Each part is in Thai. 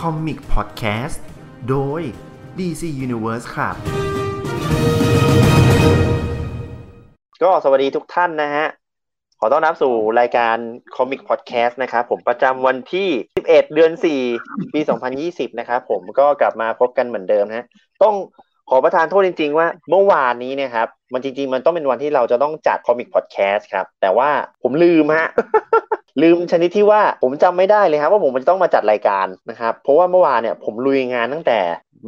Comic Podcast โดย DC Universe ครับ ก็สวัสดีทุกท่านนะฮะ ขอต้อนรับสู่รายการ Comic Podcast นะครับผมประจำวันที่ 11 เดือน 4 ปี 2020 นะครับผมก็กลับมาพบกันเหมือนเดิมนะฮะต้องขอประทานโทษจริง ๆ ว่าเมื่อวานนี้นี่ยครับ มันจริง ๆ มันต้องเป็นวันที่เราจะต้องจัด Comic Podcast ครับ แต่ว่าผมลืมฮะ ลืมชนิดที่ว่าผมจำไม่ได้เลยครับว่าผมจะต้องมาจัดรายการนะครับ เพราะว่าเมื่อวานเนี่ยผมลุยงานตั้งแต่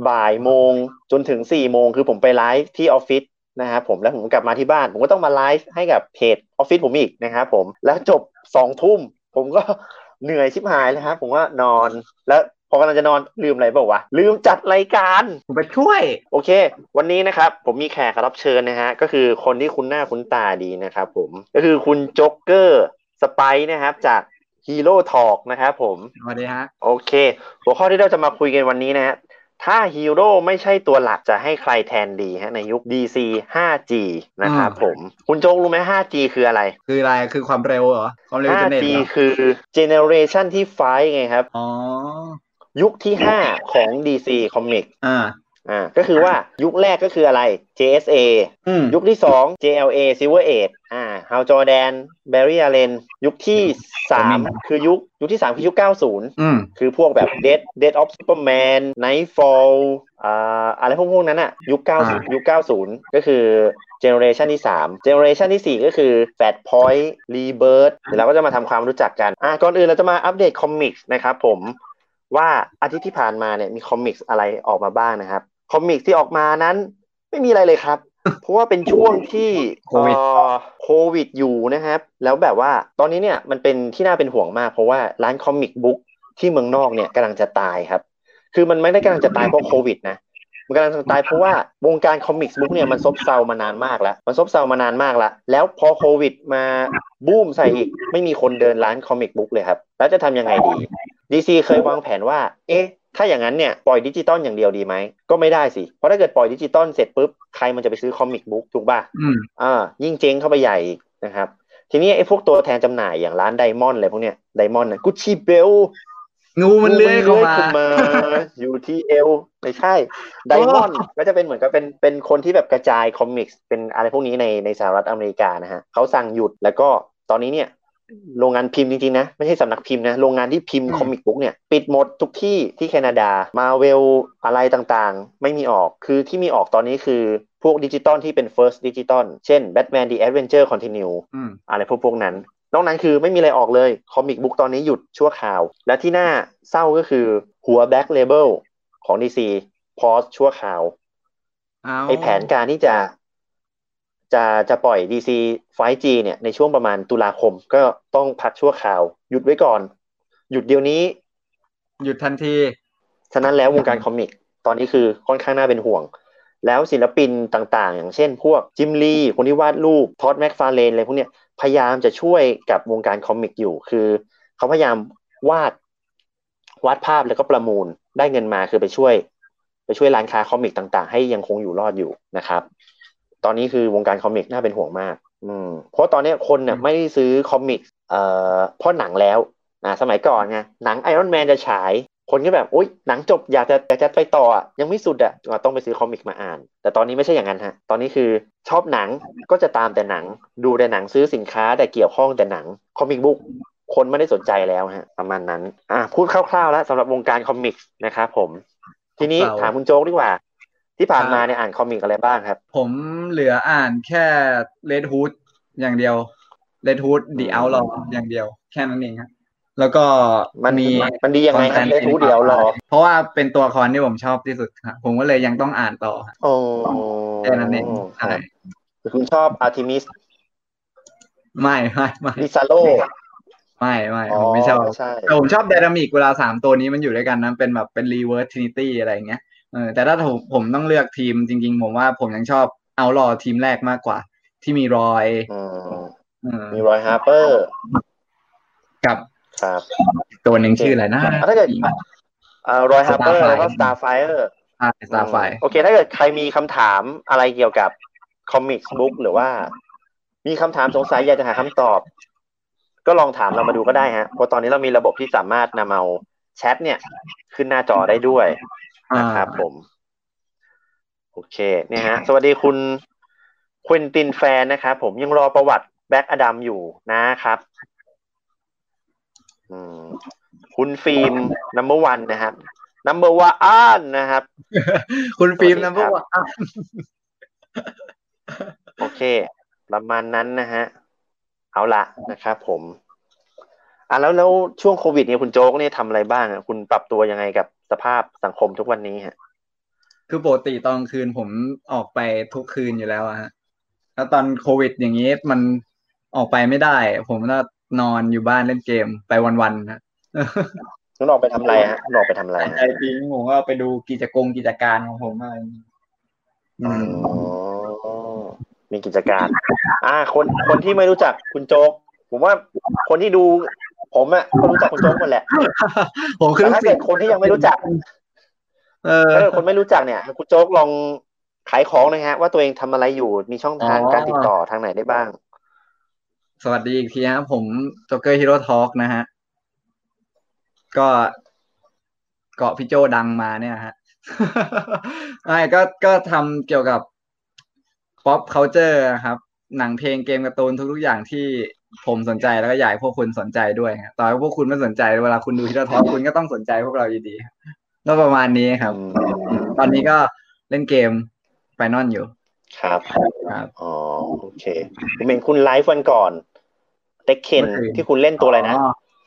บ่ายโมงจนถึง4โมงคือผมไปไลฟ์ที่ออฟฟิศนะครับผมแล้วผมกลับมาที่บ้าน ผมก็ต้องมาไลฟ์ให้กับเพจออฟฟิศผมอีกนะครับผมแล้วจบสองทุ่มผมก็เหนื่อยชิบหายเลยครับผมว่านอนแล้วพอกำลังจะนอนลืมอะไรเปล่าวะลืมจัดรายการผมไปช่วย โอเค วันนี้นะครับ ผมมีแขกรับเชิญนะฮะก็คือคนที่คุ้นหน้าคุ้นตาดีนะครับผมก็คือคุณโจ๊กเกอร์ สไปนะครับจาก Hero Talk นะครับผมสวัสดีฮะโอเค หัวข้อที่เราจะมาคุยกันวันนี้นะฮะถ้าฮีโร่ไม่ใช่ตัวหลักจะให้ใครแทนดีฮะในยุค DC 5G นะครับผมคุณโจ๊กรู้ไหม 5G คืออะไร คืออะไรคือความเร็วเหรอ ความเร็วอินเทอร์เน็ต 5G เหรอคือ Generation ที่5ไงครับ อ๋อ ยุคที่ 5 ของ DC Comic อ่า อ่าก็คือว่ายุคแรกก็คืออะไร JSA อืมยุคที่ 2 JLA Silver Age อ่า Hal Jordan Barry Allen ยุคที่ 3 คือยุค ยุคที่ 3 คือยุค 90อืมคือพวกแบบ Death Death of Superman Knightfall อ่าอะไรพวกพวกนั้นอะยุคอ่า90 ยุค 90 ก็คือ Generation ที่3 Generation ที่ 4 ก็คือ Flashpoint Rebirth เดี๋ยวเราก็จะมาทำความรู้จักกันอ่าก่อนอื่นเราจะมาอัปเดต comics นะครับผมว่าอาทิตย์ที่ผ่านมาเนี่ยมี comics อะไรออกมาบ้างนะครับ comics ที่ออกมานั้น ไม่มีอะไรเลยครับ เพราะว่าเป็นช่วงที่โควิดเอ่อโควิดอยู่นะครับ แล้วแบบว่าตอนนี้เนี่ยมันเป็นที่น่าเป็นห่วงมาก เพราะว่าร้าน comic book ที่เมืองนอกเนี่ยกำลังจะตายครับ คือมันไม่ได้กำลังจะตายเพราะโควิดนะมันกำลังจะตายเพราะว่าวงการ comics book เนี่ยมันซบเซามานานมากแล้ว มันซบเซามานานมากแล้ว แล้วพอโควิดมาบูมใส่อีก ไม่มีคนเดินร้าน comic book เลยครับ แล้วจะทำยังไงดี DC เคยวางแผนว่า เอ๊ะ ถ้าอย่างนั้นเนี่ยปล่อยดิจิตอลอย่างเดียวดีไหมก็ไม่ได้สิ เพราะถ้าเกิดปล่อยดิจิตอลเสร็จปุ๊บใครมันจะไปซื้อ comic book ถูกป่ะอืมอ่ายิ่งเจ๊งเข้าไปใหญ่อีกนะครับ ทีนี้ไอ้พวกตัวแทนจำหน่ายอย่างร้าน Diamond อะไรพวกเนี้ย Diamond นะ Gucci belt งูมันเลื้อยเข้ามาขึ้นมาอยู่ที่เอวไม่ใช่ Diamond ก็จะเป็นเหมือนกับเป็นเป็นคนที่แบบกระจาย comics เป็นอะไรพวกนี้ในในสหรัฐอเมริกานะฮะเขาสั่งหยุดแล้วก็ตอนนี้เนี่ย โรงงานพิมพ์จริงๆนะ ไม่ใช่สำนักพิมพ์นะ โรงงานที่พิมพ์อืม comic book เนี่ย ปิดหมดทุกที่ที่แคนาดามาเวลอะไรต่างๆ ไม่มีออกคือที่มีออกตอนนี้คือพวกดิจิตอลที่เป็น first ดิจิตอลเช่น Batman The Adventure Continue อืมอะไรพวกพวกนั้น นอกนั้นคือไม่มีอะไรออกเลย comic book ตอนนี้หยุดชั่วคราว และที่น่าเศร้าก็คือหัวแบ็ k เลเบลของ DC pause ชั่วคราวเอาไอ้แผนการที่จะ จะจะปล่อย DC 5G เนี่ยในช่วงประมาณตุลาคมก็ต้องพักชั่วคราว หยุดไว้ก่อน หยุดเดี๋ยวนี้ หยุดทันที ฉะนั้นแล้ววงการ comic ตอนนี้คือค่อนข้างน่าเป็นห่วง แล้วศิลปินต่างๆ อย่างเช่นพวก Jim Lee คนที่วาดรูป Todd McFarlane อะไรพวกเนี้ยพยายามจะช่วยกับวงการ comic อยู่ คือเขาพยายามวาดวาดภาพแล้วก็ประมูลได้เงินมาคือไปช่วย ไปช่วยร้านค้าคอมิกต่าง ๆ ให้ยังคงอยู่รอดอยู่นะครับ ตอนนี้คือวงการคอมิกน่าเป็นห่วงมาก อืมเพราะตอนนี้คนเนี่ยไม่ได้ซื้อคอมิกเอ่อเพราะหนังแล้วนะสมัยก่อนไงหนังไอรอนแมนจะฉายคนก็แบบอุ้ยหนังจบอยากจะอยากจะไปต่ออะยังไม่สุดอะก็ต้องไปซื้อคอมิกมาอ่าน แต่ตอนนี้ไม่ใช่อย่างนั้นฮะ ตอนนี้คือชอบหนังก็จะตามแต่หนัง ดูแต่หนังซื้อสินค้าแต่เกี่ยวข้องแต่หนัง comic book คนไม่ได้สนใจแล้วฮะประมาณนั้น อะพูดคร่าวๆแล้วสำหรับวงการ comics นะครับผม ทีนี้เศร้าถามคุณโจ๊กดีกว่า ที่ผ่านมาเนี่ยอ่านคอมิกอะไรบ้างครับ ผมเหลืออ่านแค่ Red Hood อย่างเดียว Red Hood the Outlaw อย่างเดียว แค่นั้นเองครับแล้วก็มันมีมันดียังไง content Red Hood เดี๋ยวรอเพราะว่าเป็นตัวละครที่ผมชอบที่สุดครับผมก็เลยยังต้องอ่านต่อครับโอ้แค่นั้นเองใช่คุณชอบอาร์ติมิสไม่ไม่ไม่บิซาโรไม่ไม่ผมไม่ชอบใช่แต่ผมชอบ dynamic เวลาสามตัวนี้มันอยู่ด้วยกันนะเป็นแบบเป็น reverse trinity อะไรอย่างเงี้ย เออแต่ถ้าผมผมต้องเลือกทีมจริง ๆ ผมว่าผมยังชอบ Outlaw ทีมแรกมากกว่า ที่มีรอยอืมเออมีรอยฮาร์เปอร์กับครับตัวหนึ่งชื่ออะไรนะถ้าเกิดอ่ารอยฮาร์เปอร์ Starfire แล้วก็สตาร์ไฟเออร์สตาร์ไฟโอเค ถ้าเกิดใครมีคำถามอะไรเกี่ยวกับ comics book หรือว่า มีคำถามสงสัยอยากจะหาคำตอบ ก็ลองถามเรามาดูก็ได้ฮะเพราะตอนนี้เรามีระบบที่สามารถนำเอาแชทเนี่ย ขึ้นหน้าจอได้ด้วย นะครับผม โอเค เนี่ยฮะ สวัสดีคุณควินตินแฟนนะครับผมยังรอประวัติแบล็กอดัมอยู่นะครับอืมคุณฟิล์มนัมเบอร์วันนะครับนัมเบอร์วันนะครับ คุณฟิล์มนัมเบอร์วันโอเค ประมาณนั้นนะฮะ เอาละนะครับผม อะแล้วแล้วช่วงโควิดเนี่ยคุณโจ๊กเนี่ยทำอะไรบ้างอะคุณปรับตัวยังไงกับ สภาพสังคมทุกวันนี้ฮะ คือปกติตอนคืนผมออกไปทุกคืนอยู่แล้วอะฮะแล้วตอนโควิดอย่างนี้มันออกไปไม่ได้ ผมก็นอนอยู่บ้านเล่นเกมไปวันๆฮะคุณออกไปทำอะไรฮะคุณออกไปทำอะไรใจจริงผมก็ไปดูกิจกรรมกิจการของผมอะไรอือ๋อมมีกิจการ อ่า คนคนที่ไม่รู้จักคุณโจ๊ก ผมว่าคนที่ดู ผมอะก็รู้จักคุณโจ๊กหมดแหละผมคือแต่ลูกถ้าศิเกิษดย์คนที่ยังไม่รู้จัก เออถ้าเกิดคนไม่รู้จักเนี่ย คุณโจ๊กลองขายของหนะฮะ ว่าตัวเองทำอะไรอยู่มีช่องทางอ๋อการติดต่อทางไหนได้บ้าง สวัสดีอีกทีครับผมจ็อกเกอร์ฮีโร่ทอล์กนะฮะ ก็เกาะพี่โจดังมาเนี่ยฮะไอ้ก็ก็ทำเกี่ยวกับ pop culture ครับ หนังเพลงเกมการ์ตูนทุกๆอย่างที่ ผมสนใจแล้วก็อยากให้พวกคุณสนใจด้วยครับต่อให้พวกคุณไม่สนใจเวลาคุณดูฮีโร่ทอล์กคุณก็ต้องสนใจพวกเราอยู่ดีครับก็ประมาณนี้ครับอืมตอนนี้ก็เล่นเกมไฟนอลอยู่ ครับ ครับ อ๋อ โอเคผมเห็นคุณไลฟ์วันก่อนเต็กเคนเมื่อคืนที่คุณเล่นตัวอะไรนะ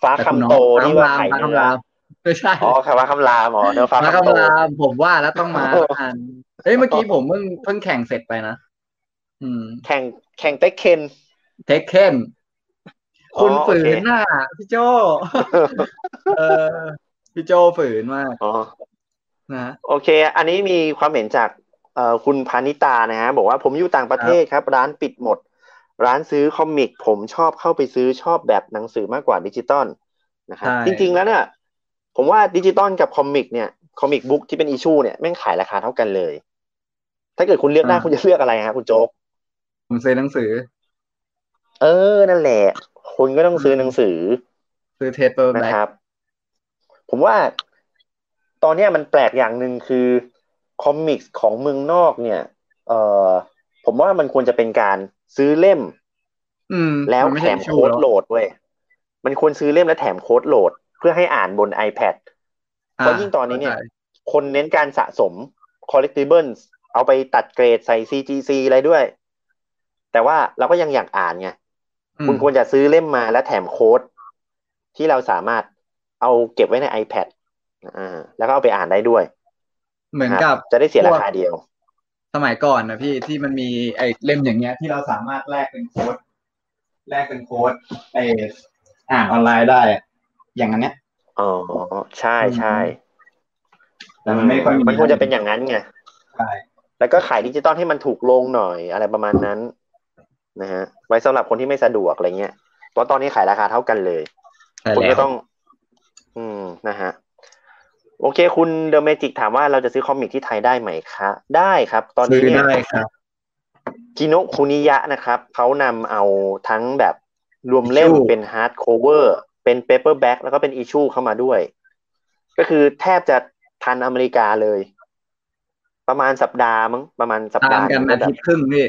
ฟ้าแต่คำคุณน้องโตที่ว่าฟ้าไข่คำเนื้อรามไม่ใช่ อ๋อคำว่าคำรามอ๋อเนื้อฟ้าฟ้าคำโตคำรามผมว่าแล้วต้องมาอ่านเฮ้ยเมื่อกี้ผมเพิ่งเพิ่งแข่งเสร็จไปนะ อืม แข่งแข่งเต็กเคนเทคเคน คุณอ๋อโอเคฝืนน่ะพี่โจเออพี่โจฝืนมากอ๋อนะโอเค อันนี้มีความเห็นจากเอ่อคุณพานิตานะฮะบอกว่าผมอยู่ต่างประเทศครับ ร้านปิดหมด ร้านซื้อคอมิก ผมชอบเข้าไปซื้อชอบแบบหนังสือมากกว่าดิจิตอลนะครับใช่จริง ๆแล้วเนี่ยผมว่าดิจิตอลกับคอมิกเนี่ย comic book ที่เป็น issue เนี่ยแม่งขายราคาเท่ากันเลย ถ้าเกิดคุณเลือกได้คุณจะเลือกอะไรฮะคุณโจ๊กผมซื้อหนังสือ เออ นั่นแหละ คุณก็ต้องซื้อหนังสือ ซื้อเทสเปอร์แบนะล็ครับ ผมว่าตอนเนี้ยมันแปลกอย่างหนึ่งคือคอมิกส์ของเมืองนอกเนี่ย เอ่อผมว่ามันควรจะเป็นการซื้อเล่ม อืม แล้วนไม่แถใช่มชูโค้ดหรอกโหลดเว้ยมันควรซื้อเล่มแล้วแถมโค้ดโหลด เพื่อให้อ่านบน iPad เพราะยิ่งตอนนี้เนี่ยข้าใจคนเน้นการสะสม collectibles เอาไปตัดเกรดใส่ CGC อะไรด้วย แต่ว่าเราก็ยังอยากอ่านไงอืม คุณควรจะซื้อเล่มมาแล้วแถมโค้ด ที่เราสามารถเอาเก็บไว้ใน iPad อ่า แล้วก็เอาไปอ่านได้ด้วย เหมือนคกัรับบจะได้เสียพวรากคาเดียว สมัยก่อนนะพี่ที่มันมีไอ้เล่มอย่างเงี้ย ที่เราสามารถแลกเป็นโค้ดแลกเป็นโค้ดไออ่านออนไลน์ได้อะอย่างอันเนี้ยอ๋อใช่ใช่แต่มันไม่ค่อยมีมันควรจะเป็นอย่างนั้นไงใช่แล้วก็ขายดิจิตอลให้มันถูกลงหน่อยอะไรประมาณนั้น นะฮะไว้สำหรับคนที่ไม่สะดวกอะไรเงี้ยเพราะตอนนี้ขายราคาเท่ากันเลยใช่คุณแล้ก็วต้อง อืมนะฮะโอเค คุณเดอะเมจิกถามว่าเราจะซื้อคอมิกที่ไทยได้ไหมคะได้ครับ ตอนนี้ซื้อเนี่ยได้ครับคิโนะคุนิยะนะครับเขานำเอาทั้งแบบรวมเล่ม Issue เป็น hardcover เป็น paperback แล้วก็เป็น issue เข้ามาด้วย ก็คือแทบจะทันอเมริกาเลย ประมาณสัปดาห์มั้งประมาณสัปห่าดางห์กันหนึ่อางก็ทิตย์ครึ่งพี่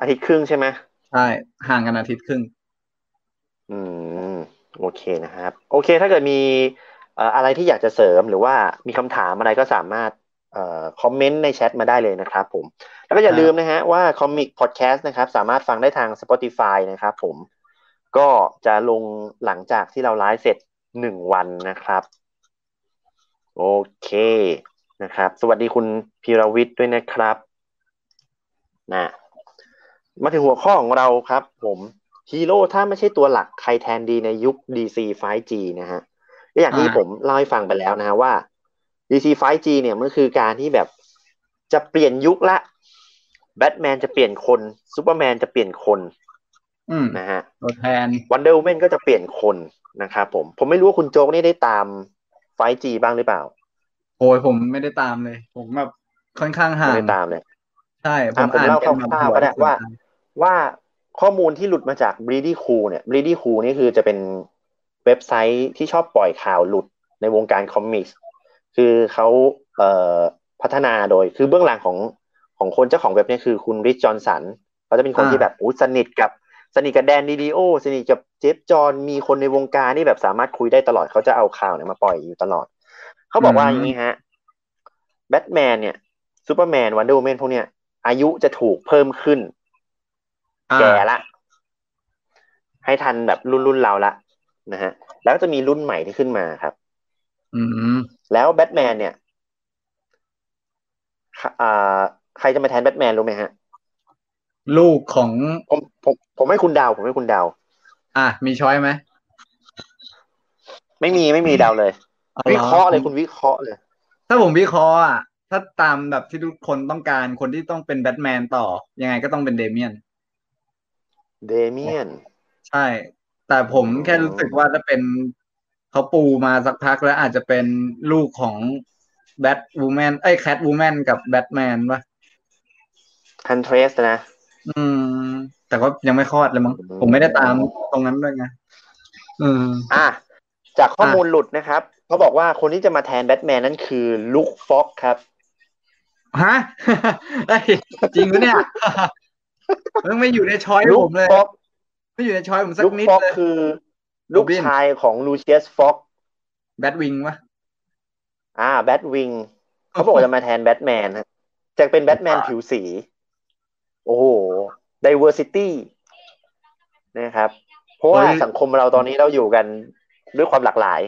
อาทิตย์ครึ่งใช่ไหมใช่ ห่างกันอาทิตย์ครึ่ง อืม โอเคนะครับ โอเค ถ้าเกิดมีเอ่ออะไรที่อยากจะเสริมหรือว่ามีคำถามอะไรก็สามารถเอ่อคอมเมนต์ในแชทมาได้เลยนะครับผม แล้วก็อย่าครับลืมนะฮะว่าคอมิกพอดแคสต์นะครับ สามารถฟังได้ทาง Spotify นะครับผม ก็จะลงหลังจากที่เราไลฟ์เสร็จหนึ่งวันนะครับ โอเคนะครับ สวัสดีคุณพีรวิทย์ด้วยนะครับนะ มาถึงหัวข้อของเราครับ ผมฮีโร่ถ้าไม่ใช่ตัวหลักใครแทนดีในยุค DC 5G นะฮะก็อย่างที่อ่าผมเล่าให้ฟังไปแล้วนะฮะว่า DC 5G เนี่ยมันคือการที่แบบจะเปลี่ยนยุคละแบทแมนจะเปลี่ยนคนซูเปอร์แมนจะเปลี่ยนคนอืมนะฮะตัวแทนวันเดอร์ m แมนก็จะเปลี่ยนคนนะครับผม ผมไม่รู้ว่าคุณโจ๊กนี่ได้ตาม 5G บ้างหรือเปล่า โอ้ยผมไม่ได้ตามเลย ผมแบบค่อนข้างห่าไม่งได้ตามเลยใช่ผมอะผมอ่านเล่าเป็นแบบคร่าวๆหัวก็ได้ที่ว่าสนใจ ว่าข้อมูลที่หลุดมาจาก Bleeding Cool เนี่ย Breedy Cool นี่คือจะเป็นเว็บไซต์ที่ชอบปล่อยข่าวหลุดในวงการ comicsคือเขาเอ่อพัฒนาโดย คือเบื้องหลังของของคนเจ้าของเว็บเนี่ยคือคุณริชจอห์นสันเขาจะเป็นคนอ่าที่แบบอู้สนิทกับสนิทกับแดนดีดีโอสนิทกับเจฟจอห์นมีคนในวงการที่แบบสามารถคุยได้ตลอดเขาจะเอาข่าวเนี่ยมาปล่อยอยู่ตลอด เขาบอกว่าอย่างนี้ฮะแบทแมนเนี่ยซูเปอร์แมนวันเดอร์ m แมนพวกเนี้ยอายุจะถูกเพิ่มขึ้นอ่า แก่ละ ให้ทันแบบรุ่นรุ่นเราละนะฮะ แล้วก็จะมีรุ่นใหม่ที่ขึ้นมาครับ อืมแล้วแบทแมนเนี่ยค่ะอ่าใครจะมาแทนแบทแมนรู้ไหมฮะ ลูกของผมผมผมให้คุณเดาว ผมให้คุณเดาว อะ มีช้อยไหม ไม่มีไม่มีเดาวเลยอหวิเคราะห์เลยคุณวิเคราะห์เลย ถ้าผมวิเคราะห์อะถ้าตามแบบที่ทุกคนต้องการคนที่ต้องเป็นแบทแมนต่อ ยังไงก็ต้องเป็นเดเมียน เดเมียน ใช่ แต่ผมแค่รู้สึกว่าถ้าเป็นเขาปูมาสักพักแล้วอาจจะเป็นลูกของแบทวูแมนเอ้ยแคทวูแมนกับแบทแมนวะคันเทรสนะ อืม แต่ก็ยังไม่คลอดเลยมั้งอืมผมไม่ได้ตามตรงนั้นด้วยไงอืมอะ จากข้อมูลหลุดนะครับเขาบอกว่าคนที่จะมาแทนแบทแมนนั่นคือลุคฟ็อกครับฮะเอ้ยจริงปะเนี่ย มันไม่อยู่ในช้อยลุผคมเลยฟ็อกไม่อยู่ในช้อยผมสักลุคนิดฟ็อกเลยคือ ลูก Robin ชายของลูเชียสฟ็อกแบทวิงวะอ่าแบทวิงเขาบอกว่าจะมาแทนแบทแมนฮะจะเป็นแบทแมนผิวสี โอ้โห diversity นะครับ เพราะว่าสังคมเราตอนนี้เราอยู่กันด้วยความหลากหลาย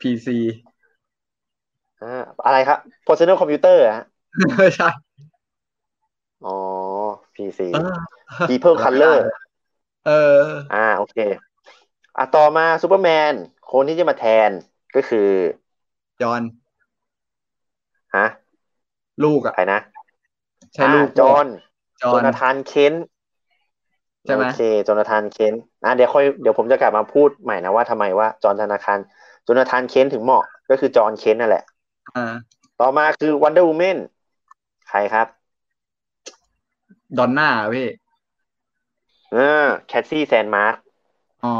PC อ่าอะไรครับ personal computer อะฮะใช่อ๋อ PC เออ people color เออ อ่า โอเค อะต่อมาซูเปอร์แมน คนที่จะมาแทนก็คือ จอห์นฮะ ลูกอะใครนะ ใช่ลูกอ่าจอห์นจอโจห์นนาธานเคนใช่ไหมโอเคโจนาธานเคนอะเดี๋ยวค่อยเดี๋ยวผมจะกลับมาพูดใหม่นะว่าทำไมว่าจอห์นนาธานโจนาธานเคนถึงเหมาะ ก็คือจอห์นเคนนั่นแหละ อ่า ต่อมาคือวันเดอร์ m ูแมนใครครับ ดอนน่าพี่อ่าแคสซี่แซนด์สมาร์กอ๋อ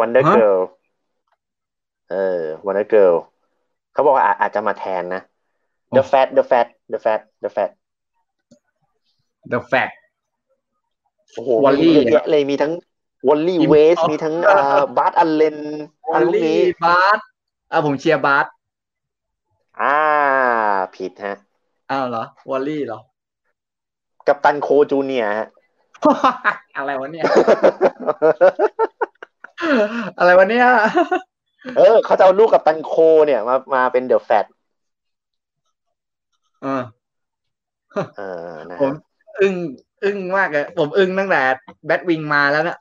วันเดอร์เกิลฮะเออวันเดอร์เกิลเขาบอกว่าอาอาจจะมาแทนนะ The Flash The Flash The Flash The Flash The Flash โอ้โห มีเยอะแยะเลยมีทั้ง Wally West มีทั้งอ่า Bart Allen อะไรพวกนี้ Bart อะผมเชียร์ Bart อ่า ผิดฮะ อ้าวเหรอ Wally เหรอ Captain Cold Junior ฮะอะไรวะเนี่ย อะไรวะเนี่ย เออ เขาจะเอาลูก Captain Cold เนี่ย มามาเป็น The Flashเออเออนะผมฮะอึ้งอึ้งมากเลยผมอึ้งตั้งแต่ Batwing มาแล้วนะ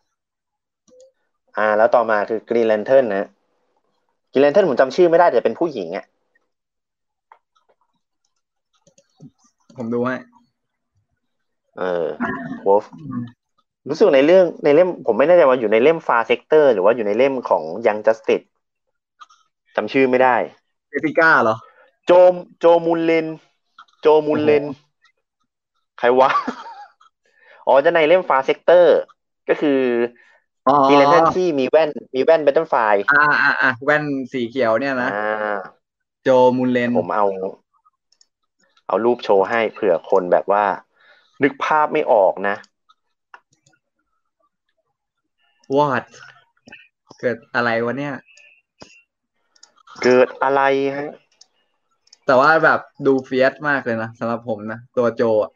อ่า แล้วต่อมาคือ Green Lantern นะ Green Lantern ผมจำชื่อไม่ได้แต่เป็นผู้หญิงอะผมดูให้ เออวอฟรู้สึกในเรื่องในเล่ม ผมไม่แน่ใจว่าอยู่ในเล่ม Far Sector หรือว่าอยู่ในเล่มของ Young Justiceจำชื่อไม่ได้เจสิก้าเหรอ Jo Jo Mullein Jo Mullein ใครวะ อ๋อจะในเล่ม Far Sector ก็คืออ๋อ Green Lantern ที่มีแว่น มีแว่นเบตเทิลไฟอ่าอ่าอ่าแว่นสีเขียวเนี่ยนะอ่า Jo Mullein ผมเอา เอารูปโชว์ให้เผื่อคนแบบว่า นึกภาพไม่ออกนะวอดเกิดอะไรวะเนี่ย เกิดอะไรฮะ แต่ว่าแบบดูเฟียสมากเลยนะสำหรับผมนะ ตัวโจอะ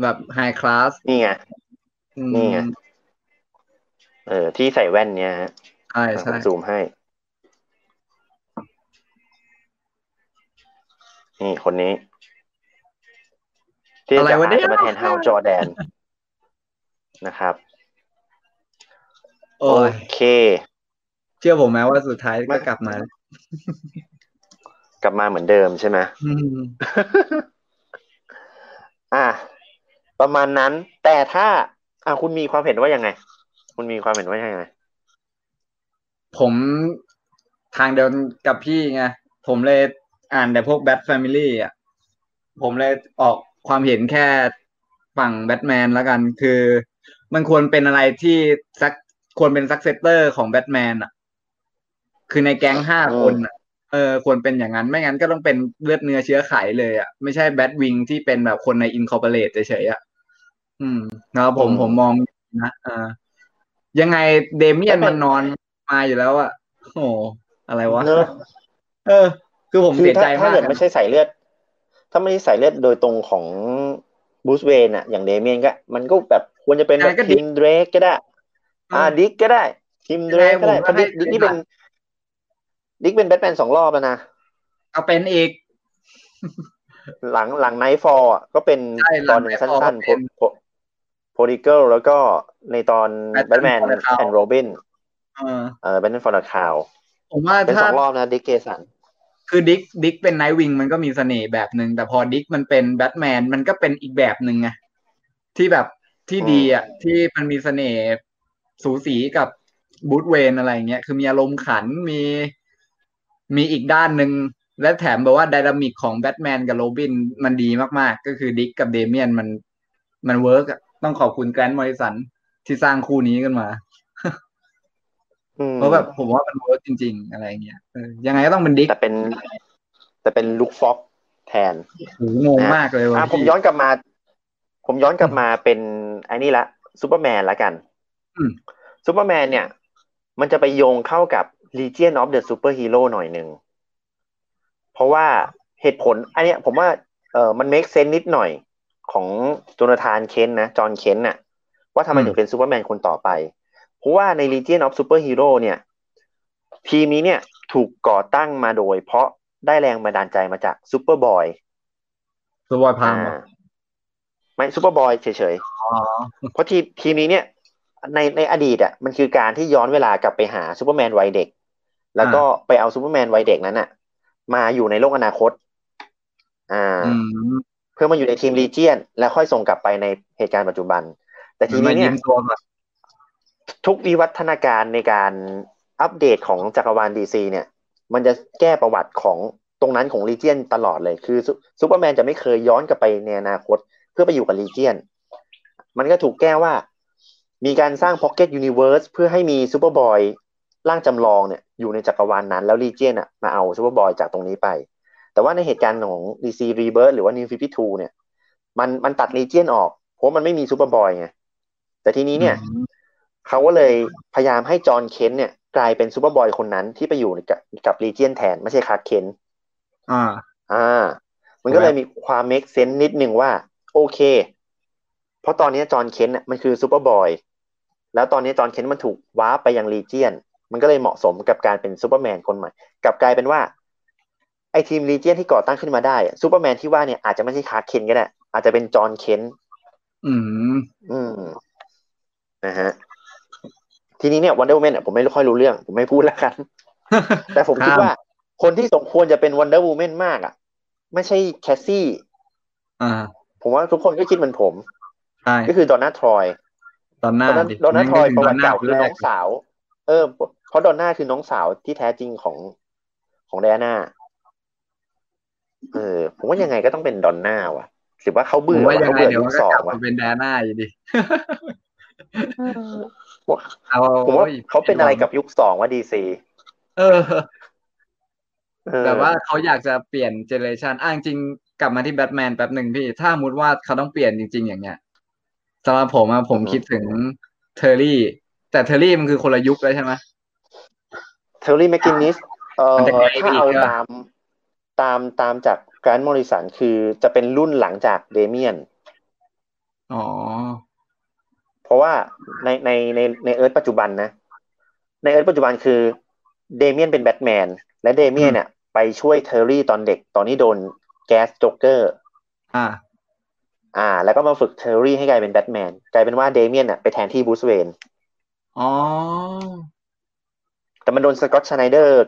แบบไฮคลาสนี่ไงนี่ไงเออ ที่ใส่แว่นเนี้ยฮะใช่ผใช่มซูมให้ นี่คนนี้ ที่อะไรจะวะหาเนี่ยจะมาแทนฮาวจอแดนนะครับ โอ้ยเค เชื่อผมไหมว่าสุดท้ายก็กลับมา กลับมาเหมือนเดิมใช่ไหมอืมอะประมาณนั้น แต่ถ้า อะคุณมีความเห็นว่ายังไง คุณมีความเห็นว่ายังไง ผมทางเดินกับพี่ไง ผมเลยอ่านแต่พวก Bat Family อะ ผมเลยออก ความเห็นแค่ฝั่งแบทแมนแล้วกัน คือ มันควรเป็นอะไรที่สักควรเป็น successor ของแบทแมนอะ คือในแก๊งห้าคนอะเออควรเป็นอย่างนั้นไม่งั้นก็ต้องเป็นเลือดเนื้อเชื้อไขเลยอะไม่ใช่ Batwing ที่เป็นแบบคนใน Incorporate เฉยๆอะอืมนะครับผมผมมองนะเออยังไงเดเมียนมันนอนมาอยู่แล้วอะโอ้อะไรวะเนอะเออ คือผมคือเสียถ้าใจถ้ามากเกิดไม่ใช่สายเลือด ถ้าไม่ใช่สายเลือดโดยตรงของบูสเวนอะอย่างเดเมียนก็ มันก็แบบควรจะเป็นแบบทีมเดรกก็ได้ อ่าดิกก็ได้ทีมเดรกก็ได้เพราะดิกดิกนี่เป็น ดิกเป็นแบทแมนสองรอบแล้วนะเอาเป็นอีก หลังหลังไนท์ฟอร์ก็เป็นใช่หลังตอนหนึ่ง Nightfall สั้นเป็นๆโพลิเกิลแล้วก็ในตอนแบ Batman ทแมน for the Crown แอนด์โรบินเออเออแบทแมนฟอร์ดคาวผมว่าเป็นถ้าสองรอบนะดิกเกสัน คือดิกดิกเป็นไนท์วิงมันก็มีเสน่ห์แบบหนึ่งแต่พอดิกมันเป็นแบทแมนมันก็เป็นอีกแบบหนึ่งไงที่แบบที่ดีอะที่มันมีเสน่ห์สูสีกับบูธเวนอะไรเงี้ยคือมีอารมณ์ขันมีมีอีกด้านหนึ่งและแถมแบบว่าไดนามิกของแบทแมนกับโรบินมันดีมากๆ ก็คือดิกกับเดเมียนมันมันเวิร์กต้องขอบคุณแกรนด์มอริสันที่สร้างคู่นี้ขึ้นมาอืม เพราะแบบผมว่ามันเวิร์กจริง ๆ อะไรเงี้ยเออยังไงก็ต้องเป็นดิกแต่เป็น แต่เป็นลุคฟ็อกแทนโหงงมากเลยอะว่ะผมพี่ย้อนกลับมา ผมย้อนกลับมาเป็นไอ้นี่ละซูเปอร์แมนละกันอืมซูเปอร์แมนเนี่ย มันจะไปโยงเข้ากับ Legion of the Superhero หน่อยหนึ่ง เพราะว่าเหตุผล อันเนี้ยผมว่าเออมัน make sense นิดหน่อยของ Jonathan Kent นะ Jon Kent น่ะ ว่าทำไมอืมถึงเป็นซูเปอร์แมนคนต่อไป เพราะว่าใน Legion of Superhero เนี่ย ทีมนี้เนี่ยถูกก่อตั้งมาโดย เพราะได้แรงบันดาลใจมาจาก Superboyตัวบอยพังเหรอไม่ Superboy เฉยอ๋อๆเพราะทีมทีมนี้เนี่ยในในอดีตอะมันคือการที่ย้อนเวลากลับไปหาซูเปอร์แมนวัยเด็ก แล้วก็ไปเอาซูเปอร์แมนวัยเด็กนั้นอะ มาอยู่ในโลกอนาคต อ่าอืมเพื่อมาอยู่ในทีม Legion แล้วค่อยส่งกลับไปในเหตุการณ์ปัจจุบัน แต่ทีมานี้เนี่ยิ้ยมตัวก่อน ทุกวิวัฒนาการในการอัปเดตของจักรวาล DC เนี่ย มันจะแก้ประวัติของตรงนั้นของ Legion ตลอดเลย คือซูเปอร์แมนจะไม่เคยย้อนกลับไปในอนาคต เพื่อไปอยู่กับ Legion มันก็ถูกแก้ว่า มีการสร้าง pocket universe เพื่อให้มี Superboy ร่างจำลองเนี่ยอยู่ในจักรวาลนั้น แล้ว Legion อะมาเอา Superboy จากตรงนี้ไป แต่ว่าในเหตุการณ์ของ DC Rebirth หรือว่า New 52เนี่ย มันมันตัด Legion ออก เพราะมันไม่มี Superboy ไงแต่ทีนี้เนี่ย เขาก็เลยพยายามให้ Jon Kent เนี่ย กลายเป็น Superboy คนนั้นที่ไปอยู่กับกับ Legion แทน ไม่ใช่ Clark Kent อ่า อ่า มันก็เลยมีความ make sense นิดนึงว่า โอเค เพราะตอนนี้ Jon Kent น่ะมันคือ Superboy แล้วตอนนี้ Jon Kent มันถูก warp ไปยัง Legion มันก็เลยเหมาะสมกับการเป็นซูเปอร์แมนคนใหม่กลับกลายเป็นว่าไอ้ทีม Legion ที่ก่อตั้งขึ้นมาได้อะซูเปอร์แมนที่ว่าเนี่ยอาจจะไม่ใช่ Clark Kent ก็ได้อาจจะเป็น Jon Kent อืม อืมนะฮะ ทีนี้เนี่ยวันเดอร์ m แมนเนี่ยผมไม่ค่อยรู้เรื่อง ผมไม่พูดแล้วกัน แต่ผมคิดครับว่า คนที่สมควรจะเป็นวันเดอร์ m ูแมนมากอะ ไม่ใช่แคสซี่อ่าผมว่าทุกคนก็คิดเหมือนผมใช่ก็คือดอนน่าทรอยตอนหน้าดอนน่าดิดอนน่าทรอยประวัติเก่าคืคือน้องสาว เออ เพราะดอนน่าคือน้องสาวที่แท้จริงของของไดอาน่าเออ ผมว่ายังไงก็ต้องเป็นดอนน่าว่ะหรือว่าเขาผเบื่มอว่าว่ะยังเขาไงเบื่อเดี๋ยวยุมัคนก็สอกลังบว่ะมาเป็นแดน่าอยู่ดิเอา ผมว่าเขาเป็นอะไรกับยุคสองว่าดีซีเออแต่ว่าเขาอยากจะเปลี่ยน generation อะจริงกลับมาที่แบทแมนแป๊บหนึ่งพี่ ถ้าสมมุติว่าเขาต้องเปลี่ยนจริง ๆ อย่างเงี้ยสำหรับผมอะผมคิดถึง Terry แต่ Terry มันคือคนละยุคแล้วใช่ไหม Terry McGinnis เอ่อมันจะไกลถ้าเอาตามตามตามจาก Grant Morrison คือจะเป็นรุ่นหลังจาก Damian อ๋อ เพราะว่าในในในใน Earth ปัจจุบันนะ ใน Earth ปัจจุบันคือ Damian เป็นแบทแมน และ Damian เนี่ยไปช่วย Terry ตอนเด็กตอนนี้โดนแก๊สโจ๊กเกอร์ อ่า อ่า แล้วก็มาฝึก Terry ให้กลายเป็นแบทแมน กลายเป็นว่า Damian อะไปแทนที่ Bruce Wayne อ๋อ แต่มันโดน Scott Snyder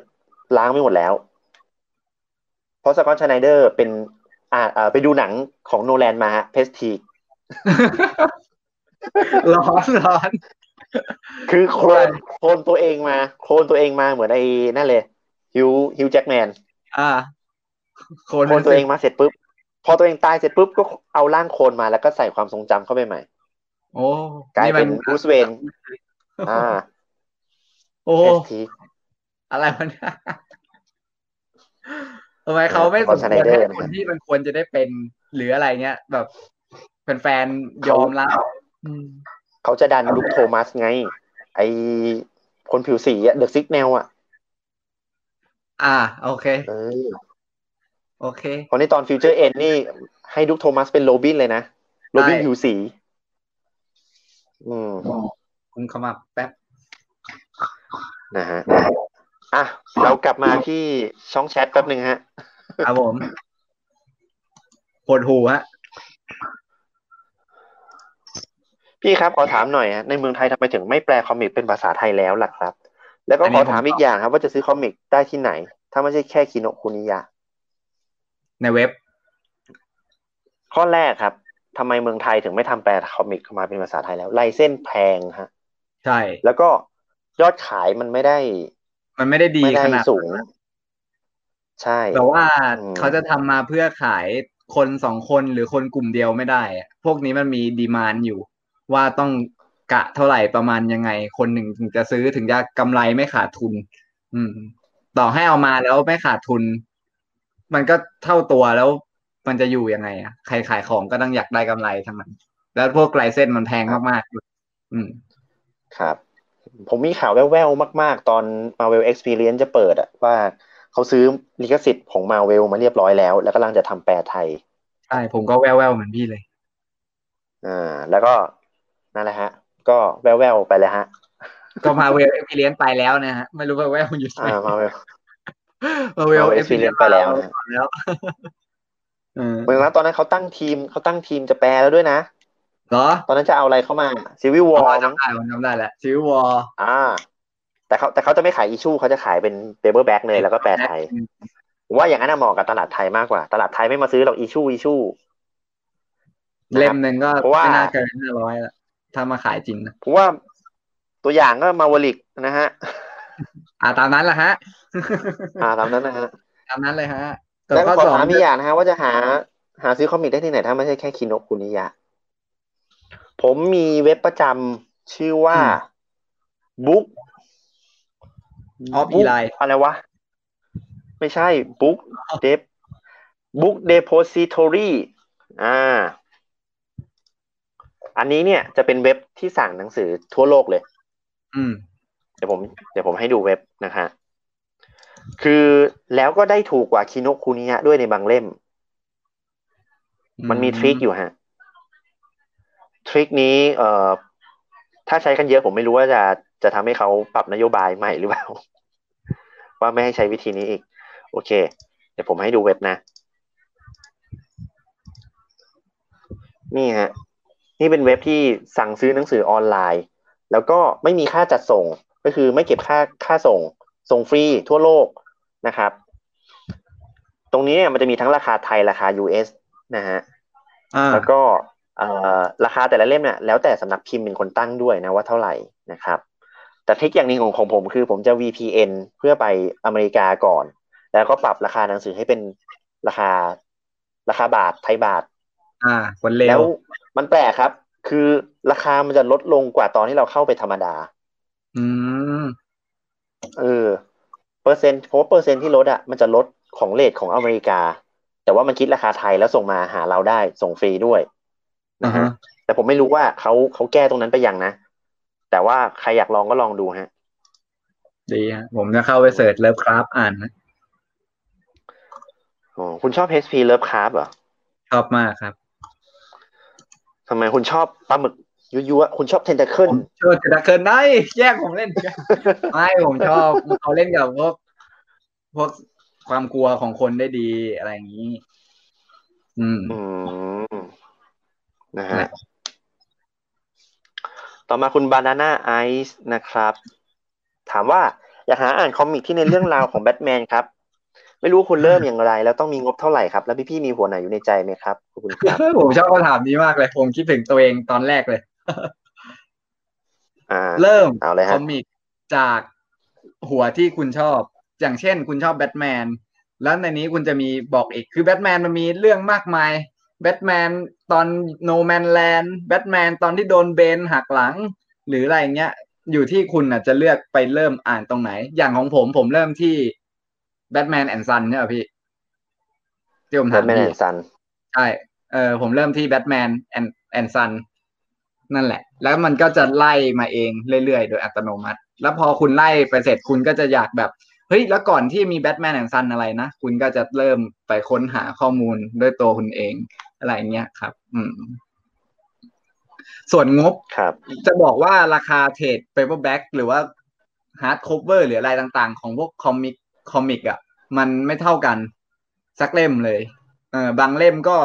ล้างไปหมดแล้ว เพราะ Scott Snyder เป็น อ่าอ่าไปดูหนังของโนแลนมาเพสที ร้อนร้อน คือโคลนโคลนตัวเองมา โคลนตัวเองมาเหมือนไอ้นั่นเลยฮิวฮิวแจ็กแมนอ่าโคลนตัวเองมาเสร็จปุ๊บ พอตัวเองตายเสร็จปุ๊บก็เอาร่างโคลนมาแล้วก็ใส่ความทรงจำเข้าไปใหม่ โอ้กลายเป็นมับรูซเวนอ่า โอ้เอสทีอะไรวะเนี่ยทำไมเขาไม่สมควรให้คนที่มันควรจะได้เป็น หรืออะไรเงี้ย แบบแฟนๆยอมรับอืม เขาจะดันลุคโทมัสไง ไอคนผิวสีอะ The Signal อะอ่า โอเคเออโอเคเพราะในตอนฟิวเจอร์เอ็นนี่ให้ Duke Thomas เป็นโรบินเลยนะ โรบินใช่ผิวสี อืมคุณขมับแป๊บ นะฮะอะ เรากลับมาที่ช่องแชทแป๊บหนึ่งฮะครับผมปวดหูฮะ พี่ครับขอถามหน่อยฮะในเมืองไทยทำไมถึงไม่แปลคอมิกเป็นภาษาไทยแล้วล่ะครับ แล้วก็ขอถามอีกอย่างครับ ว่าจะซื้อคอมิกได้ที่ไหน ถ้าไม่ใช่แค่คิโนะคุนิยะ ในเว็บ ข้อแรกครับทำไมเมืองไทยถึงไม่ทำแปลคอมิกออกมาเป็นภาษาไทยแล้วลายเส้นแพงฮะ ใช่ แล้วก็ยอดขายมันไม่ได้ มันไม่ได้ดีไม่ได้ขนาดสูงใช่ แต่ว่าอืมเขาจะทำมาเพื่อขายคนสองคนหรือคนกลุ่มเดียวไม่ได้อะพวกนี้มันมีดีมานอยู่ ว่าต้องกะเท่าไหร่ประมาณยังไง คนหนึ่งถึงจะซื้อถึงจะกำไรไม่ขาดทุน อืม ต่อให้เอามาแล้วไม่ขาดทุน มันก็เท่าตัวแล้วมันจะอยู่ยังไงอะใครขายของก็ต้องอยากได้กำไรทั้งนั้น แล้วพวก license มันแพงมากๆอืม ครับ ผมมีข่าวแว่วๆมาก ๆ ตอน Marvel Experience จะเปิดอะว่าเขาซื้อลิขสิทธิ์ของ Marvel มาเรียบร้อยแล้ว แล้วกำลังจะทำแปลไทย ใช่ ผมก็แว่วๆเหมือนพี่เลย อ่า แล้วก็ นั่นแหละฮะ ก็แว่วๆไปเลยฮะ ก็ Marvel Experience ไปแล้วนะฮะ ไม่รู้ว่าแว่วอยู่ไหนอ่า Marvel Marvel Marvel Experience Experience ไปแล้วนะแล้วเออเมื่อนั้นตอนนั้นเขาตั้งทีมเขาตั้งทีมจะแปลแล้วด้วยนะเหรอ ตอนนั้นจะเอาอะไรเข้ามา Civil War มั้งจำได้ผมจำได้แหละซิววออ่า แต่เขาแต่เขาจะไม่ขาย issue เขาจะขายเป็น paperback เลยแล้วก็แปลไทยผมว่าอย่างนั้นนะเหมาะกับตลาดไทยมากกว่า ตลาดไทยไม่มาซื้อหรอก issue issueเล่มหนึ่งก็เพราะว่าไม่น่าเกินห้าร้อยละ ถ้ามาขายจริงนะผมว่าตัวอย่างก็มาวลิกนะฮะ อ่าตามนั้นแหละฮะ อ่าตามนั้นนะฮะตามนั้นเลยฮะแต่แล้วข้อขอสองถามอีกอย่างนะฮะว่าจะหาหาซื้อ comic ได้ที่ไหนถ้าไม่ใช่แค่ Kinokuniya ผมมีเว็บประจำชื่อว่า Book Off อีไลน์อะไรวะ ไม่ใช่ Book De Book Depository อ่า อันนี้เนี่ยจะเป็นเว็บที่สั่งหนังสือทั่วโลกเลย อืม เดี๋ยวผม เดี๋ยวผมให้ดูเว็บนะฮะ คือแล้วก็ได้ถูกกว่าคิโนะคุนิยะด้วยในบางเล่ม มันมีทริคอยู่ฮะ ทริคนี้ เอ่อ ถ้าใช้กันเยอะผมไม่รู้ว่าจะจะทำให้เขาปรับนโยบายใหม่หรือเปล่า ว่าไม่ให้ใช้วิธีนี้อีก โอเค เดี๋ยวผมให้ดูเว็บนะ นี่ฮะ นี่เป็นเว็บที่สั่งซื้อหนังสือออนไลน์ แล้วก็ไม่มีค่าจัดส่งก็คือไม่เก็บค่าค่าส่ง ส่งฟรีทั่วโลกนะครับ ตรงนี้เนี่ยมันจะมีทั้งราคาไทยราคา US นะฮะอ่าแล้วก็เอ่อราคาแต่ละเล่มเนี่ยแล้วแต่สำนักพิมพ์เป็นคนตั้งด้วยนะว่าเท่าไหร่นะครับ แต่ทริคอย่างหนึ่งของของผมคือผมจะ VPN เพื่อไปอเมริกาก่อน แล้วก็ปรับราคาหนังสือให้เป็นราคาราคาบาทไทยบาท อ่าคนเลแล้วว มันแปลกครับ คือราคามันจะลดลงกว่าตอนที่เราเข้าไปธรรมดา อืมเออเปอร์เซ็นต์เพราะว่าเปอร์เซ็นต์ที่ลดอะมันจะลดของเลทของอเมริกา แต่ว่ามันคิดราคาไทยแล้วส่งมาหาเราได้ส่งฟรีด้วยนะอ่าฮะฮะแต่ผมไม่รู้ว่าเขาเขาแก้ตรงนั้นไปยังนะ แต่ว่าใครอยากลองก็ลองดูฮะ ดีฮะผมจะเข้าไป search Lovecraft อ่านนะอ๋อคุณชอบ HP Lovecraft เหรอ ชอบมากครับ ทำไมคุณชอบปลาหมึกยั่วๆคุณชอบเทนเ a เคิลผมชอบจะเกินได้แยกผมเล่นไม่ผมชอบเขาเล่นกับพวกพวกความกลัวของคนได้ดีอะไรอย่างนี้ อืมอืมนะฮะนะต่อมาคุณบานาน่าไอซ์นะครับ ถามว่า อยากหาอ่านคอมิกที่ในเรื่องราวของแบทแมนครับ ไม่รู้คุณเริ่มอย่างไร แล้วต้องมีงบเท่าไหร่ครับ แล้วพี่ๆมีหัวไหนอยู่ในใจไหมครับขอบคุณครับผมชอบคำถามนี้มากเลย ผมคิดถึงตัวเองตอนแรกเลยอ่าเริ่มเอาเลยคฮะอมิกจากหัวที่คุณชอบ อย่างเช่น คุณชอบแบทแมน แล้วในนี้คุณจะมีบอกอีก คือแบทแมนมันมีเรื่องมากมาย แบทแมนตอน No Man's Land Batman ตอนที่โดน Bane หักหลัง หรืออะไรอย่างเงี้ย อยู่ที่คุณอะจะเลือกไปเริ่มอ่านตรงไหน อย่างของผมผมเริ่มที่ Batman and Son ใช่ป่ะพี่ที่ผมถามพี่ Batman and Son ใช่เออผมเริ่มที่ Batman and and Son นั่นแหละ แล้วมันก็จะไล่มาเองเรื่อยๆ โดยอัตโนมัติ แล้วพอคุณไล่ไปเสร็จคุณก็จะอยากแบบเฮ้ยแล้วก่อนที่มี Batman and Son อะไรนะ คุณก็จะเริ่มไปค้นหาข้อมูลด้วยตัวคุณเองอะไรเงี้ยครับ อืม ส่วนงบครับ จะบอกว่าราคา trade paperback หรือว่า hardcover หรืออะไรต่างๆ ของพวก comic comic อะ มันไม่เท่ากัน สักเล่มเลยเออบางเล่มก็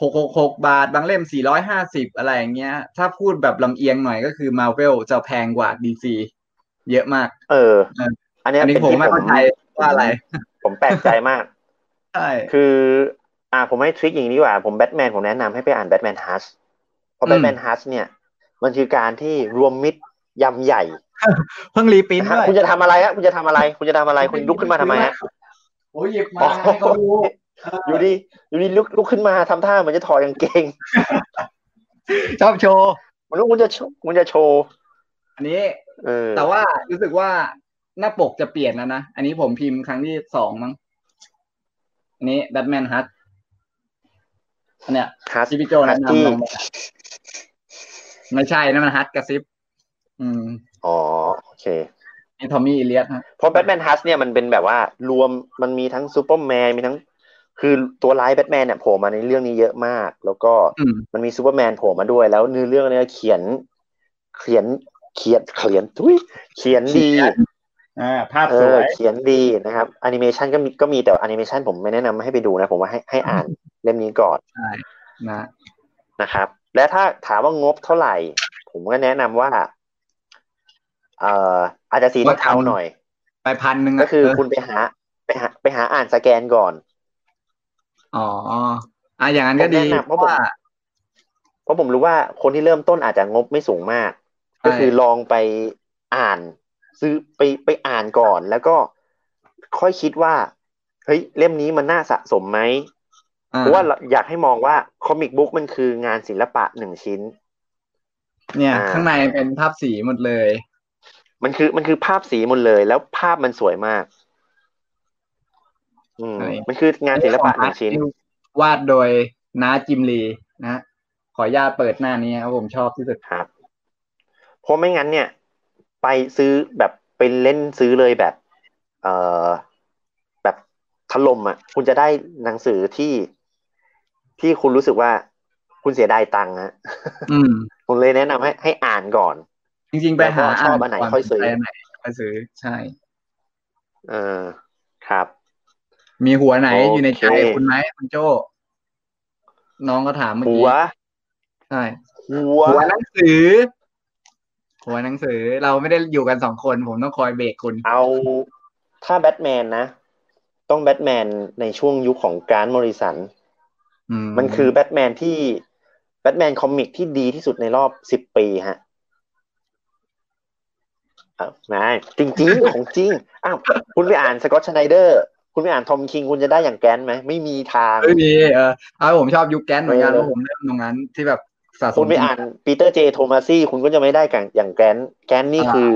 หกหกหกบาท บางเล่มสี่ร้อยห้าสิบอะไรอย่างเงี้ย ถ้าพูดแบบลำเอียงหน่อยก็คือมาเวลจะแพงกว่า DC เยอะมาก เออเอออันเนี้ยอันนี้เป็นผมที่ไม่เข้าใจว่าอะไร ผมแปลกใจมากใช่คือ อ่า ผมให้ทริคอย่างนี้ดีกว่า ผมแบทแมนผมแนะนำให้ไปอ่านแบทแมนฮัสเพราะแบทแมนฮัสเนี่ย มันคือการที่รวมมิตรยำใหญ่ เพิ่งรีปรินท์นะฮะด้วยคุณจะทำอะไรฮะคุณจะทำอะไร คุณจะทำอะไร คุณลุกขึ้นมาทำไมฮะ โอ้ยหยิบมาให้เขาดูอยู่ดี อยู่ดีลุกลุกขึ้นมาทำท่าเหมือนจะถอดกางเกงชอบโชว์มันรู้คุณจะโชว์คุณจะโชว์อันนี้เออแต่ว่ารู้สึกว่าหน้าปกจะเปลี่ยนแล้วนะ อันนี้ผมพิมพ์ครั้งที่สองมั้งอันนี้ Batman Hush อันเนี้ย Hush ที่พี่โจแนะนำ Hush ที่ลงไปไม่ใช่นั่นมันฮัทกระซิบ อืม อ๋อ โอเค นี่ Tommy Elliot ฮะเพราะ Batman Hush เนี่ยมันเป็นแบบว่ารวมมันมีทั้งซูเปอร์แมนมีทั้ง คือตัวร้ายแบทแมนเนี่ยโผล่มาในเรื่องนี้เยอะมาก แล้วก็อืมมันมีซูเปอร์แมนโผล่มาด้วย แล้วเนื้อเรื่องเนี่ยเขียน เขียนเขียนเขียนทุยเขียนดีอ่าภาพเอสอวยเขียนดีนะครับแอนิเมชันก็มีก็มีแต่แอนิเมชันผมไม่แนะนำให้ไปดูนะ ผมว่าให้ให้อ่านเล่มนี้ก่อนใช่นะนะครับ และถ้าถามว่างบเท่าไหร่ ผมก็แนะนำว่าเอ่อ อาจจะสีเทาๆหน่อย ไปพันหนึ่งะก็คือเคุณไปหา ไปหา ไปหาอ่านสแกนก่อน อ๋ออะอย่างนั้นก็ดีผมแนะนำเพเพราะราะผมว่าเพราะผมรู้ว่าคนที่เริ่มต้นอาจจะงบไม่สูงมากใช่ก็คือลองไปอ่าน ซื้อไปไปอ่านก่อน แล้วก็ค่อยคิดว่าเฮ้ยเล่มนี้มันน่าสะสมไหมอ่เพราะว่าเราอยากให้มองว่าคอมิกบุ๊กมันคืองานศิลปะหนึ่งชิ้น เนี่ยอ่าข้างในเป็นภาพสีหมดเลย มันคือมันคือภาพสีหมดเลย แล้วภาพมันสวยมาก อืมใช่มันคืองานศิลปะหนึ่งชิ้น วาดโดยน้าจิมลีนะขออนุญาตเปิดหน้านี้ครับผมชอบที่สุดครับเพราะไม่งั้นเนี่ย ไปซื้อแบบไปเล่นซื้อเลยแบบ เอ่อแบบถล่มอะ คุณจะได้หนังสือที่ที่คุณรู้สึกว่าคุณเสียดายตังค์ฮะอืมผมเลยแนะนำให้ให้อ่านก่อน จริงๆ ไปหาแล้วก็ชอบอันไหนก่ค่อยซื้อไปนไหนค่อยซื้อใช่ เออครับ มีหัวไหนโอเคอยู่ในใจคุณไหมคุณโจ้น้องก็ถามเมื่อหักี้วใช่หัวหัวหนังสือ หัวหนังสือเราไม่ได้อยู่กันสองคนผมต้องคอยเบรกคุณ เอาถ้าแบทแมนนะต้องแบทแมนในช่วงยุคของการมอริสันอืมมันคือแบทแมนที่แบทแมนคอมิกที่ดีที่สุดในรอบสิบปีฮะอ้าว นายจริงๆ ของจริงอ้าวคุณไปอ่าน Scott Snyder คุณไปอ่าน Tom King คุณจะได้อย่าง Grant ไหมไม่มีทางไม่มีเออเอาผมชอบยุค Grant เหมือนกันเออเพราะผมเริ่มตรงนั้นที่แบบสะสมคุณไปอ่าน Peter J. Tomasi คุณก็จะไม่ได้กันอย่าง Grant Grant นี่คือ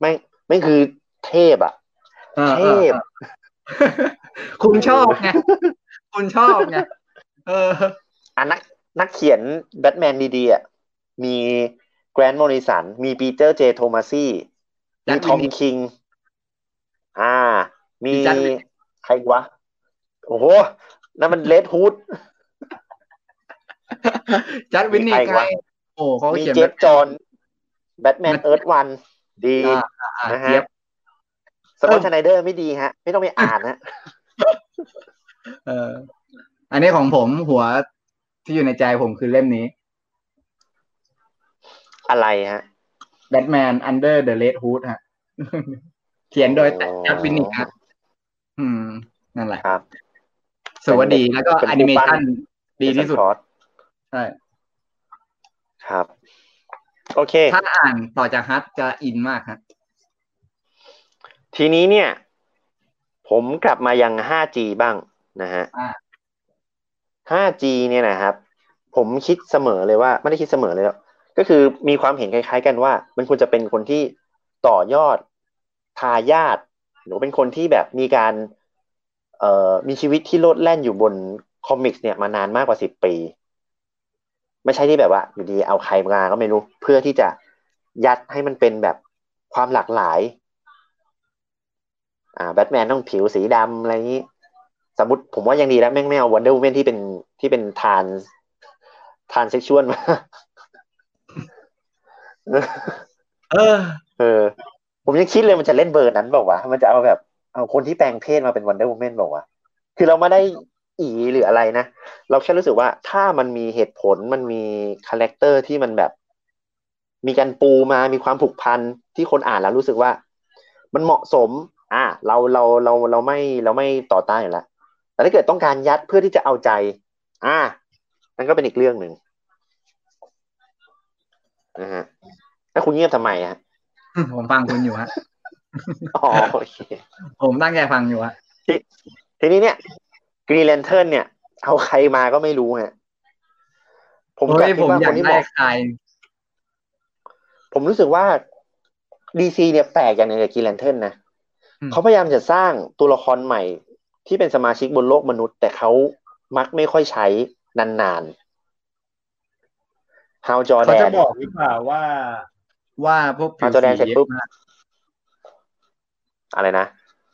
ไม่ไม่คือเทพอะเออเทเออพคุณชอบไงคุณชอบไงเอออะนักนักเขียนแบทแมนดีๆอะมีแกรน t ์มอริสันมี Peter J. Tomasi มี Tom King Judd Winick อ่า มีมีแจ็ควินใครอีกวะ โอ้โห นั่นมันเลดฮูดจัดวินนี่มีใครใครวะโอ้เขามีเขียน Geoff Johns Batman มัน Earth One ดีอ่าอ่าอ่านะฮะเจี๊ยบ Scott Snyder ไม่ดีฮะ ไม่ต้องไปอ่านฮะเออ อันนี้ของผมหัวที่อยู่ในใจผมคือเล่มนี้ อะไรฮะ Batman Under the Red Hood ฮะเขียนโดยอ๋อจัดวินนี่ฮะอืม นั่นแหละครับสวัสดีแล้วก็เป็นแอผู้นิเมปั้ชันนดีที่สุดคอร์สใช่ครับ โอเค ถ้าอ่านต่อจากฮัทจะอินมากฮะทีนี้เนี่ย ผมกลับมายัง 5G บ้างนะฮะอ่า 5G เนี่ยนะครับ ผมคิดเสมอเลยว่า ไม่ได้คิดเสมอเลยหรอก ก็คือมีความเห็นคล้ายๆกันว่า มันควรจะเป็นคนที่ต่อยอดทายาทหรือเป็นคนที่แบบมีการเอ่อมีชีวิตที่โลดแล่นอยู่บนคอมิกส์เนี่ยมานานมากกว่าสิบปี ไม่ใช่ที่แบบว่า อยู่ดีเอาใครมาก็ไม่รู้ เพื่อที่จะยัดให้มันเป็นแบบความหลากหลาย อ่าแบทแมนต้องผิวสีดำอะไรนี้ สมมติผมว่ายังดีแล้วแม่งไม่เอา Wonder Woman ที่เป็นที่เป็น trans transsexual มา เออ เออ ผมยังคิดเลยมันจะเล่นเบอร์นั้นบอกว่ามันจะเอาแบบ เอาคนที่แปลงเพศมาเป็น Wonder Woman บอกว่า คือเราไม่ได้อีหรืออะไรนะ เราแค่รู้สึกว่าถ้ามันมีเหตุผลมันมีคาแรคเตอร์ที่มันแบบ มีการปูมามีความผูกพันที่คนอ่านแล้วรู้สึกว่า มันเหมาะสม อ่าเราเราเราเราไม่เราไม่ต่อต้านอยู่แล้วแต่ถ้าเกิดต้องการยัดเพื่อที่จะเอาใจ อ่านั่นก็เป็นอีกเรื่องหนึ่ง นะฮะแล้วคุณเงียบทำไมฮะผมฟังคุณอยู่ฮะอ๋อโอเคผมตั้งใจฟังอยู่ฮะทีนี้เนี่ยกรีเลนเทิร์นเนี่ย เอาใครมาก็ไม่รู้ฮะผมโอ้กลับยคิผดมว่าอคยากนที่เหได้มาะใคร ผมรู้สึกว่าดีซีเนี่ยแปลกอย่างหนึ่งกับกรีเลนเทิร์นนะอืมเขาพยายามจะสร้างตัวละครใหม่ที่เป็นสมาชิกบนโลกมนุษย์ แต่เขามักไม่ค่อยใช้นานๆ ฮาวจอแดเขาจะนบอกหรือเปล่าว่า ว่าพวกผิเอาวจอแดนสีเสร็จเยปุ๊บอะมากอะไรนะ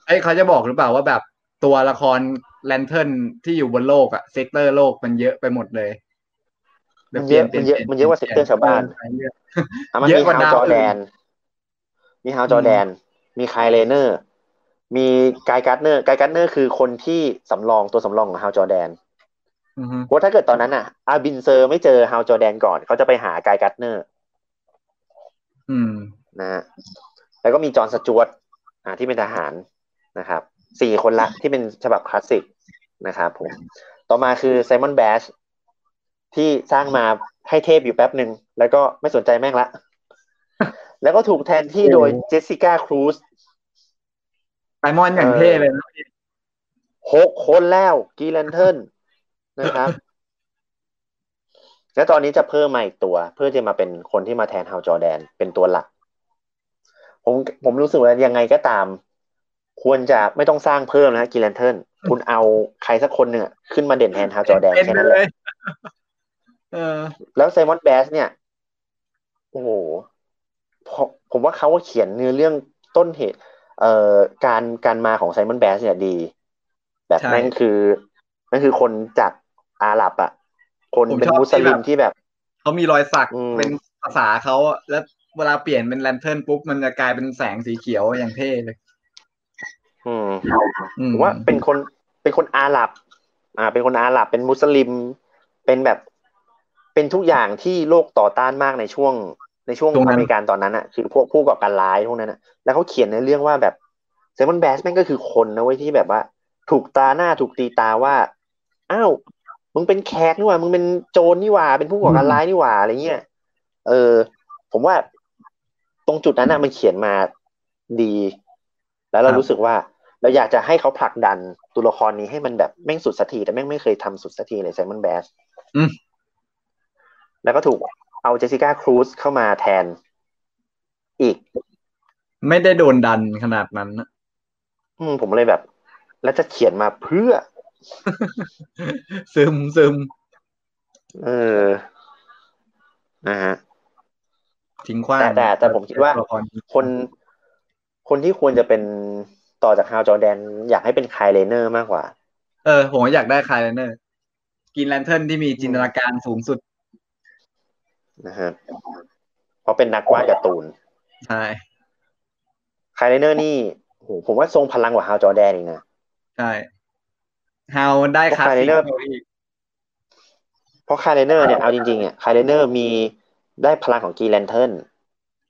เอ้ยเขาจะบอกหรือเปล่าว่าแบบตัวละคร Lantern ที่อยู่บนโลกอะ sector โลกมันเยอะไปหมดเลยมันเยอะมันเยอะมันเยอะกว่า sector ชาวบ้านเยอะอะมันเยมีอะกว่าฮาวดาวจอแดนอื่มีฮาวจอแดน มี Kyle Rayner มี Guy Gardner Guy Gardner คือคนที่สำรองตัวสำรองของ Hal Jordan อือฮึเพราะถ้าเกิดตอนนั้นอะ Abin Sur ไม่เจอ Hal Jordan ก่อนเขาจะไปหา Guy Gardnerอืมนะฮะแล้วก็มีจอห์นสจวตอ่าที่เป็นทหารนะครับสี่คนละที่เป็นฉบับคลาสสิกนะครับผมต่อมาคือไซมอนแบชที่สร้างมาให้เทพอยู่แป๊บหนึ่ง แล้วก็ไม่สนใจแม่งละ แล้วก็ถูกแทนที่โดยเจสสิก้าครูซไซมอนอย่างเท่เลยนะหกคนแล้วกีแลนเทิร์น นะครับ แล้วตอนนี้จะเพิ่มมาอีกตัว เพื่อจะมาเป็นคนที่มาแทนฮาวจอแดนเป็นตัวหลัก ผมผมรู้สึกว่ายังไงก็ตาม ควรจะไม่ต้องสร้างเพิ่มนะกีแลนเทิร์นคุณเอาใครสักคนหนึ่งอะขึ้นมาเด่นแทนฮาวจอแดนเป็นแค่ไปนั้นแหเลละยเออแล้วไซมอนแบสเนี่ย โอ้โหผมผมว่าเขาเขียนเนื้อเรื่องต้นเหตุ เอ่อการการมาของไซมอนแบสเนี่ยดี แบบใช่นั่นคือนั่นคือคนจาก อาหรับอะ คนผมเป็นชอบมุสลิมที่แบบที่แบบเขามีรอยสักอืมเป็นภาษาเขาอะแล้วเวลาเปลี่ยนเป็นแลนเทิร์นปุ๊บมันจะกลายเป็นแสงสีเขียวอย่างเท่เลยอืมอืมผมว่าเป็นคนเป็นคนอาหรับ อ่า เป็นคนอาหรับเป็นมุสลิม เป็นแบบเป็นทุกอย่างที่โลกต่อต้านมากในช่วงในช่วงอเมริกันตอนนั้นอะคือพวกผู้ก่อการร้ายพวกนั้นอะแล้วเขาเขียนในเรื่องว่าแบบไซมอนแบสแม่งก็คือคนนะเว้ยที่แบบว่า ถูกตาหน้าถูกตีตาว่า อ้าว มึงเป็นแขกนี่หว่า มึงเป็นโจรนี่หว่า เป็นผู้ก่อการร้ายนี่หว่าอะไรเงี้ย เออ ผมว่าตรงจุดนั้นนะมันเขียนมาดี แล้วเรารู้สึกว่า เราอยากจะให้เขาผลักดันตัวละครนี้ให้มันแบบแม่งสุดสักทีแต่แม่งไม่เคยทำสุดสักทีเลยไซมอนแบสอืมแล้วก็ถูกเอา Jessica Cruz เข้ามาแทน อีก ไม่ได้โดนดันขนาดนั้นนะอืมผมเลยแบบ แล้วจะเขียนมาเพื่อ ซึมซึม เออ นะฮะทิ้งขว้างแต่แต่แต่ผมคิดว่าตัวละครคนคนที่ควรจะเป็นต่อจาก Hal Jordan อยากให้เป็น Kyle Rayner มากกว่า เออ ผมอยากได้ Kyle Rayner Green Lantern ที่มีจินตนาการสูงสุด นะฮะเพราะเป็นนักวาดการ์ตูน ใช่ Kyle Rayner นี่โหผมว่าทรงพลังกว่า Hal Jordan อีกนะ ใช่ ฮาวได้คลาสสิก Kyler อีกเพราะคาเลเนอร์เนี่ยเอาจริงๆอะ Kyle Rayner มีได้พลังของ Green Lantern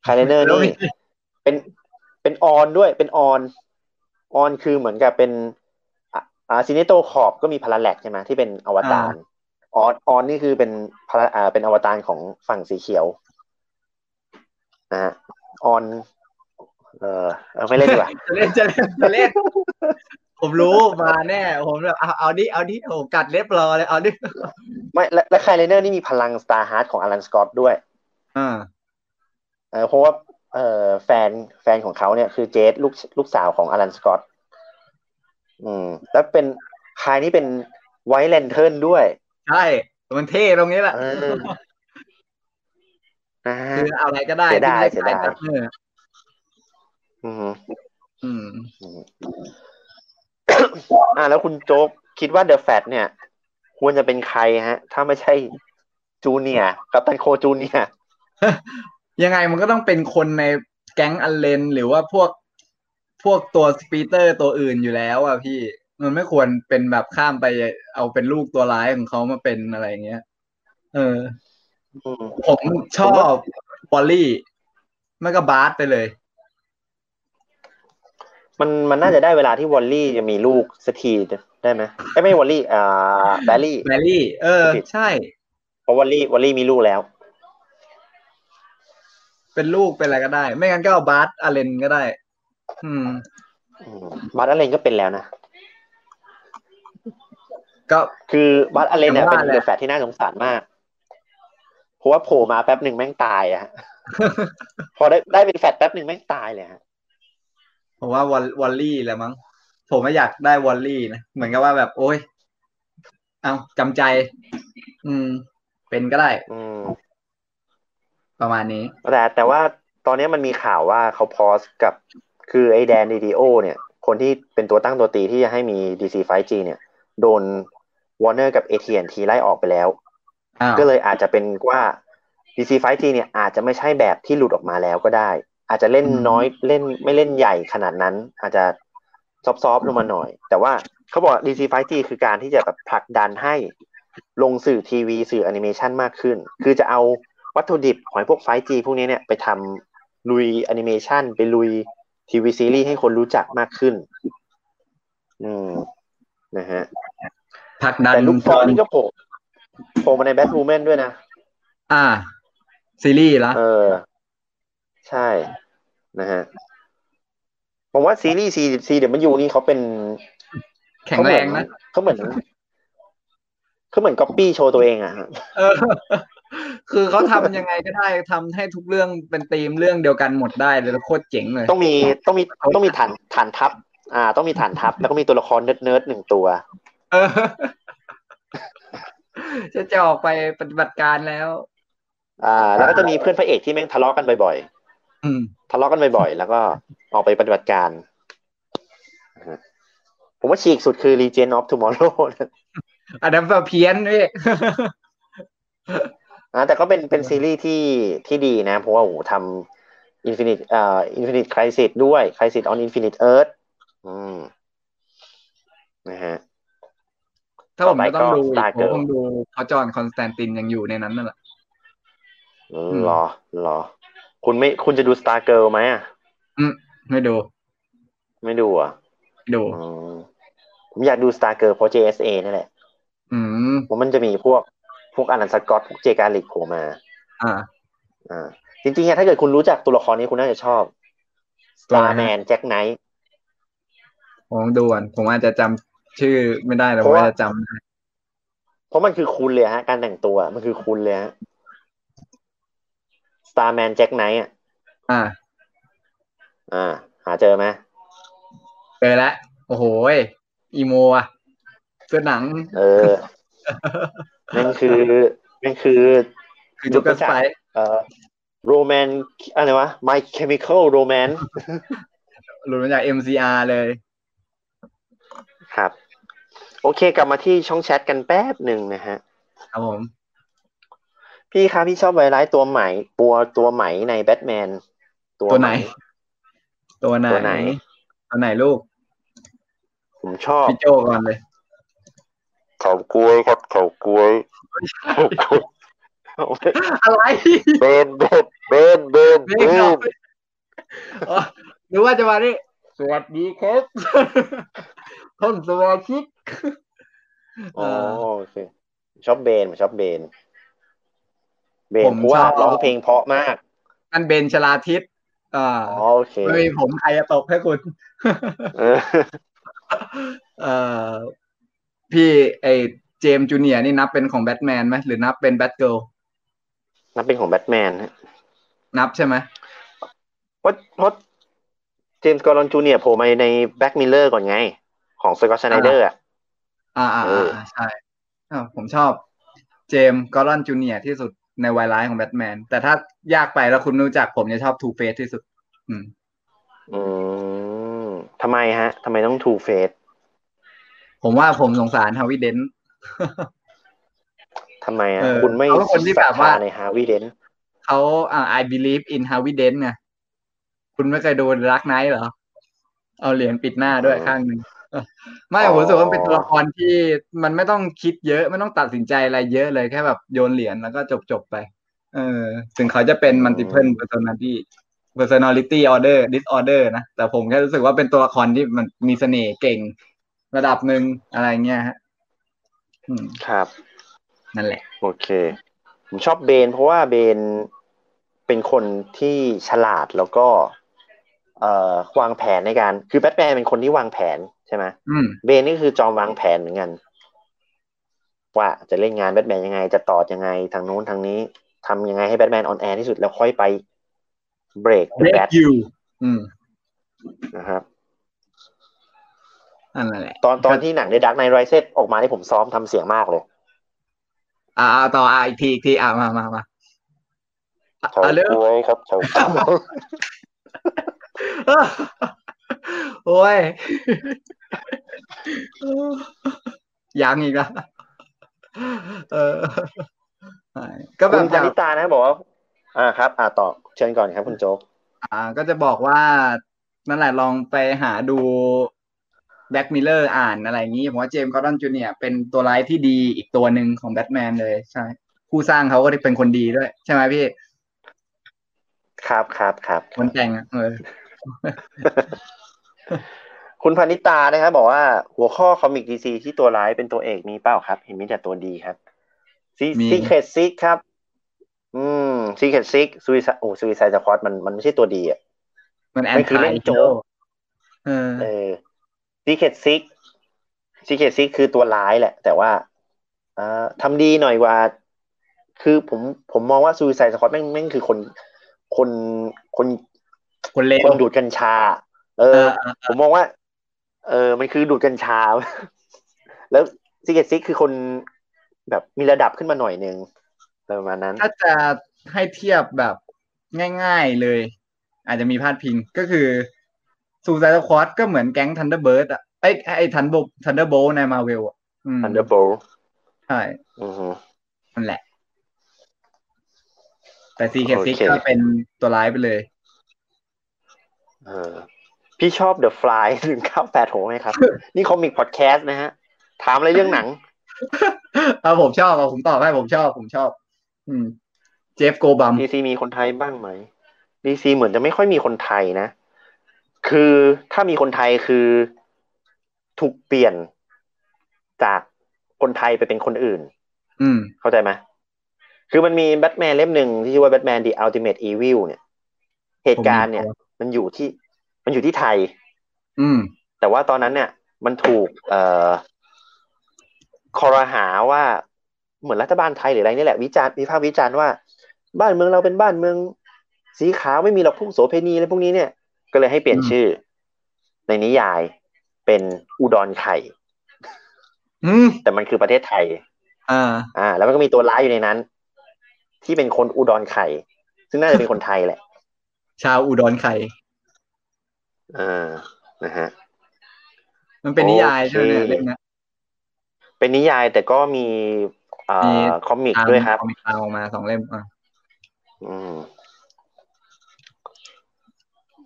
Kyle Rayner แล้วนี่มีเป็นเป็นออนด้วยเป็นออนออนคือเหมือนกับเป็นอะอ่า Sinestro Corps ก็มี Parallax ใช่ไหมที่เป็นอวตาร Ion Ion นี่คือเป็นพาราอ่าเป็นอวตารของฝั่งสีเขียวนะฮะออนเออเอาไม่เล่นดีกว่าจะเล่นจะเล่นจะเล่น ผมรู้มาแน่ ผมแบบเอาเอาดิเอาดิโอ้กัดเล็บรอเลยเอาดิไม่และและ Kyle Rayner นี่มีพลัง Starheart ของ Alan Scott ด้วยอ่าเออเพราะว่าเออแฟนแฟนของเขาเนี่ยคือเจสลูกลูกสาวของอลันสกอตอืม แล้วเป็นคายนี่เป็นไวท์แลนเทิร์นด้วย ใช่ มันเท่ตรงนี้แหละเออนะฮะคือเอาอะไรก็ได้เสียดายที่ไม่เสียดายใช่ Turner อืมอืม อ่า แล้วคุณโจ๊กคิดว่าเดอะแฟตเนี่ย ควรจะเป็นใครฮะ ถ้าไม่ใช่Junior Captain Cold Junior ยังไงมันก็ต้องเป็นคนในแก๊ง Allen หรือว่าพวกพวกตัว speedster ตัวอื่นอยู่แล้วอะพี่มันไม่ควรเป็นแบบข้ามไปเอาเป็นลูกตัวร้ายของเขามาเป็นอะไรอย่างเงี้ย เอออืมผมชอบ Wally ไม่ก็ Bart ไปเลย มันมันน่าจะได้เวลาที่ Wally จะมีลูกสักทีได้ไหมไอ้ยไม่ Wally อ่า Barry Barry เออผิดใช่ เพราะ Wally Wally มีลูกแล้ว เป็นลูกเป็นอะไรก็ได้ ไม่งั้นก็เอา Bart Allen ก็ได้ อืมอืม Bart Allen ก็เป็นแล้วนะก็คือ Bart Allen เนี่ยแต่เป็นว่าแหละ The Flash ที่น่าสงสารมากเพราะว่าโผล่มาแป๊บหนึ่งแม่งตายอะฮะพอได้ได้เป็นแฟตแป๊บหนึ่งแม่งตายเลยฮะ ผมว่า Wal- Wally แหละมั้งผมไม่อยากได้ Wally นะเหมือนกับว่าแบบ โอ้ยเอาจำใจ อืม เป็นก็ได้ อืม ประมาณนี้ แต่แต่ว่าตอนนี้มันมีข่าวว่าเขาพอสกับ คือไอ้ Dan DiDio เนี่ย คนที่เป็นตัวตั้งตัวตีที่จะให้มี DC 5G เนี่ย โดน Warner กับ AT&T ไล่ออกไปแล้วอ้าวก็เลยอาจจะเป็นว่า DC 5G เนี่ยอาจจะไม่ใช่แบบที่หลุดออกมาแล้วก็ได้ อาจจะเล่นน้อยเล่นไม่เล่นใหญ่ขนาดนั้น อาจจะซอฟๆลงมาหน่อย แต่ว่าเขาบอก DC 5G คือการที่จะแบบผลักดันให้ลงสื่อทีวีสื่อแอนิเมชันมากขึ้น คือจะเอาวัตถุดิบของพวก 5G พวกนี้เนี่ยไปทำลุยแอนิเมชันไปลุยทีวีซีรีส์ให้คนรู้จักมากขึ้น อืม นะฮะผลักดันแต่ลูกฟอนี่ก็โผล่โผล่มาในแบท w ูแมนด้วยนะ อ่า ซีรีส์ละเออ ใช่นะฮะผมว่าซีรีส์ CW นี่เขาเป็นแข็งแรงนะเขาเหมือนเขาเหมือนก๊อปปี้โชว์ตัวเองอะฮะเออ คือเขาทำยังไงก็ได้ทำให้ทุกเรื่องเป็นธีมเรื่องเดียวกันหมดได้เลยแล้วโคตรเจ๋งเลย ต้องมีต้องมีต้องมีฐานฐานทัพ อ่า ต้องมีฐานทัพ แล้วก็มีตัวละคร nerd nerd หนึ่งตัวเออจะจะออกไปปฏิบัติการแล้ว อ่า แล้วก็จะมีเพื่อนพระเอกที่แม่งทะเลาะกันบ่อยอืมๆ ทะเลาะกันบ่อยๆแล้วก็ออกไปปฏิบัติการนะฮะผมว่าฉีกสุดคือ Legion of Tomorrow นะอันนั้นแบบเพี้ยนพี่อ่าแต่ก็เป็นเป็นซีรีส์ที่ที่ดีนะ เพราะว่าโอ้โหทำ Infinite อ่า Infinite Crisis ด้วย Crisis on Infinite Earth อืมนะฮะถ้าผมไม่ต้องดูอีต่อไปกก็ผมคงดูเพราะจอห์นคอนสแตนตินยังอยู่ในนั้นนั่นแหละอืมเหรอเหรอ คุณไม่คุณจะดู Star Girl ไหมอะอืมไม่ดู ไม่ดูอะไม่ดูอืมผมอยากดู Star Girl เพราะ JSA นี่แหละ อืมเพราะมันจะมีพวกพวกอนันสกอตพวกเจการลิกโผล่มา อ่า อ่า จริงๆอะถ้าเกิดคุณรู้จักตัวละครนี้คุณน่าจะชอบตัวอะไรฮะ Starman Jack Knight ผมต้องดูก่อนผมอาจจะจำชื่อไม่ได้แต่เพผมราะว่าอาจจะจำได้เพราะมันคือคุณเลยฮะ การแต่งตัวมันคือคุณเลยฮะ Starman Jack Knight อะ อ่า อ่า หาเจอไหมเจอแล้ว โอ้โหยอีโมอะเสื้อหนัง เออนั่นคือนั่นคือคือจุกเกอร์สไปเอ่อโรแมนอะไรวะ My Chemical Romance หลุดมาจาก MCR เลย ครับ โอเคกลับมาที่ช่องแชทกันแป๊บหนึ่งนะฮะ ครับผม พี่ครับพี่ชอบไวไลท์ตัวใหม่ตัวตัวใหม่ในแบทแมนตัวไหน ตัวไหนตัวไหนตัวไหนลูก ผมชอบพี่โจก่อนเลยเขากล้วยครับเขากล้วยอะไรเบนเบนเบนเบนไม่เบครับนอ๋อหรือว่าจะมาดิสวัสดีครับท่านสมาชิกอ๋อโอเคชอบเบนผมชอบเบน เบนผมเพราะว่าชอบร้องเพลงเพราะมากอันเบนชลาทิศอ่าอ๋อโอเคไม่มีผมใครจะตกให้คุณเออเอ่อพี่ไอ James Junior นี่นับเป็นของแบทแมนไหมหรือนับเป็น Batgirl นับเป็นของแบทแมนฮะนับใช่ไหมเพราะเพราะ James Gordon Junior โผล่มาใน Black Mirror ก่อนไง ของ Scott Snyder อะอ่าอ่าเอออ่อ่าใช่อ่าผมชอบ James Gordon Junior ที่สุด ในวายร้ายของแบทแมน แต่ถ้ายากไปแล้วคุณรู้จักผมจะชอบ Two-Face ที่สุด อืม อืมทำไมฮะทำไมต้องทูเฟสผมว่าผมสงสารฮาวิเดนทำไมอะเออคุณไม่เขาเป็นคนที่แบบว่าศรัทธในฮาวิเดนเขาอ่า I believe in Harvey Dent ไงคุณไม่เคยดูรักไนท์เหรอ เอาเหรียญปิดหน้าด้วยข้างหนึ่ง ไม่ผมรู้สึกว่ามันเป็นตัวละครที่มันไม่ต้องคิดเยอะ ไม่ต้องตัดสินใจอะไรเยอะเลยแค่แบบโยนเหรียญแล้วก็จบจบๆไป เออ ถึงเขาจะเป็น multiple personality personality order disorder นะ แต่ผมแค่รู้สึกว่าเป็นตัวละครที่มันมีเสน่ห์เก่งระดับหนึ่งอะไรเงี้ยฮะอืมครับ นั่นแหละ โอเค ผมชอบเบน เพราะว่าเบนเป็นคนที่ฉลาดแล้วก็ เอ่อวางแผนในการ คือแบทแมนเป็นคนที่วางแผน ใช่ไหมอืมเบนนี่คือจอมวางแผนเหมือนกัน ว่าจะเล่นงานแบทแมนยังไง จะต่อยังไงทางนู้นทางนี้ทำยังไงให้แบทแมนออนแอร์ที่สุดแล้วค่อยไปเบรกแบ break ท you อืมนะครับนั่นแหละตอนตอนที่หนังในดักไนไรเซตออกมาที่ผมซ้อมทำเสียงมากเลย อ่าเอาต่ออ่าอีกทีอีกทีอ่ามามามาอะเขาอะเร็วป่วยครับเขาป่วยโอ้ย ยังอีกละเออก็แบคุบณอพาย่างนิตานะบอกว่าอ่าครับ อ่าต่อเชิญก่อนครับคุณโจ๊กอ่า ก็จะบอกว่านั่นแหละลองไปหาดู Black Mirror อ่านอะไรอย่างนี้ผมว่า James Gordon Junior เป็นตัวร้ายที่ดีอีกตัวหนึ่งของแบทแมนเลยใช่ ผู้สร้างเขาก็เป็นคนดีด้วย ใช่ไหมพี่ ครับครับครับคนแต่งอะเออ คุณพานิตานะครับบอกว่าหัวข้อคอมิกดีซีที่ตัวร้ายเป็นตัวเอกมีเปล่าครับ เห็นมีแต่ตัวดีครับซีมีซีเคทซิกครับ อืมซีเคทซิกซูซโอ้ซูซายสควอตมันมันไม่ใช่ตัวดีอะมันแอมันนคือทาเล่ยนโจ๊กเออเออซีเคทซิกซีเคทซิกคือตัวร้ายแหละ แต่ว่าอ่าทำดีหน่อยกว่า คือผมผมมองว่าซูซายสควอตแม่งแม่งคือคนคนคนคนเลวคนดูดกัญชา เอเอออเออผมมองว่า เออ มันคือดูดกัญชา แล้ว Secret Six คือคนแบบมีระดับขึ้นมาหน่อยนึงประมาณนั้น ถ้าจะให้เทียบแบบง่ายๆเลย อาจจะมีพาดพิงก็คือ Suicide Squad ก็เหมือนแก๊ง Thunderbird อะไอ้ไอ้ Thunderbolt Thunderbolt ในมาเวลอะอืม Thunderbolt ใช่อือฮึนั่นแหละ แต่ Secret Six โอเคก็เป็นตัวร้ายไปเลย เออ พี่ชอบ The Fly หนึ่งเก้าแปดหไหมครับ นี่ Comics Podcast นะฮะ ถามอะไรเรื่องหนังเอาผมชอบเอาผมตอบให้ผมชอบ ผมชอบ อืม เจฟโกบัม DC มีคนไทยบ้างไหม DC เหมือนจะไม่ค่อยมีคนไทยนะ คือถ้ามีคนไทยคือถูกเปลี่ยนจากคนไทยไปเป็นคนอื่น อืม เข้าใจไหมคือมันมีแบทแมนเล่มหนึ่งที่ชื่อว่าแบทแมน The Ultimate Evil เนี่ย เหตุการณ์เนี่ย มันอยู่ที่ มันอยู่ที่ไทย อืม แต่ว่าตอนนั้นเนี่ย มันถูก เอ่อคอรหาว่าเหมือนรัฐบาลไทยหรืออะไรนี่แหละวิจารณ์วิพากษ์วิจารณ์ว่า บ้านเมืองเราเป็นบ้านเมือง สีขาวไม่มีหรอกพวกโสเพณีอะไรพวกนี้เนี่ย ก็เลยให้เปลี่ยนอืมชื่อ ในนิยายเป็นอุดรไข่อืมแต่มันคือประเทศไทย อ่า อ่า แล้วมันก็มีตัวร้ายอยู่ในนั้น ที่เป็นคนอุดรไข่ ซึ่งน่าจะเป็นคนไทยแหละ ชาวอุดรไข่ อ่านะฮะมันเป็นนิยายใช่ไหมเนี่ยโอเคเล่มเนี้ยเป็นนิยายแต่ก็มีอ่มีาคอมิกด้วยครับตามคอมิกตามออกมาสองเล่มอะอืม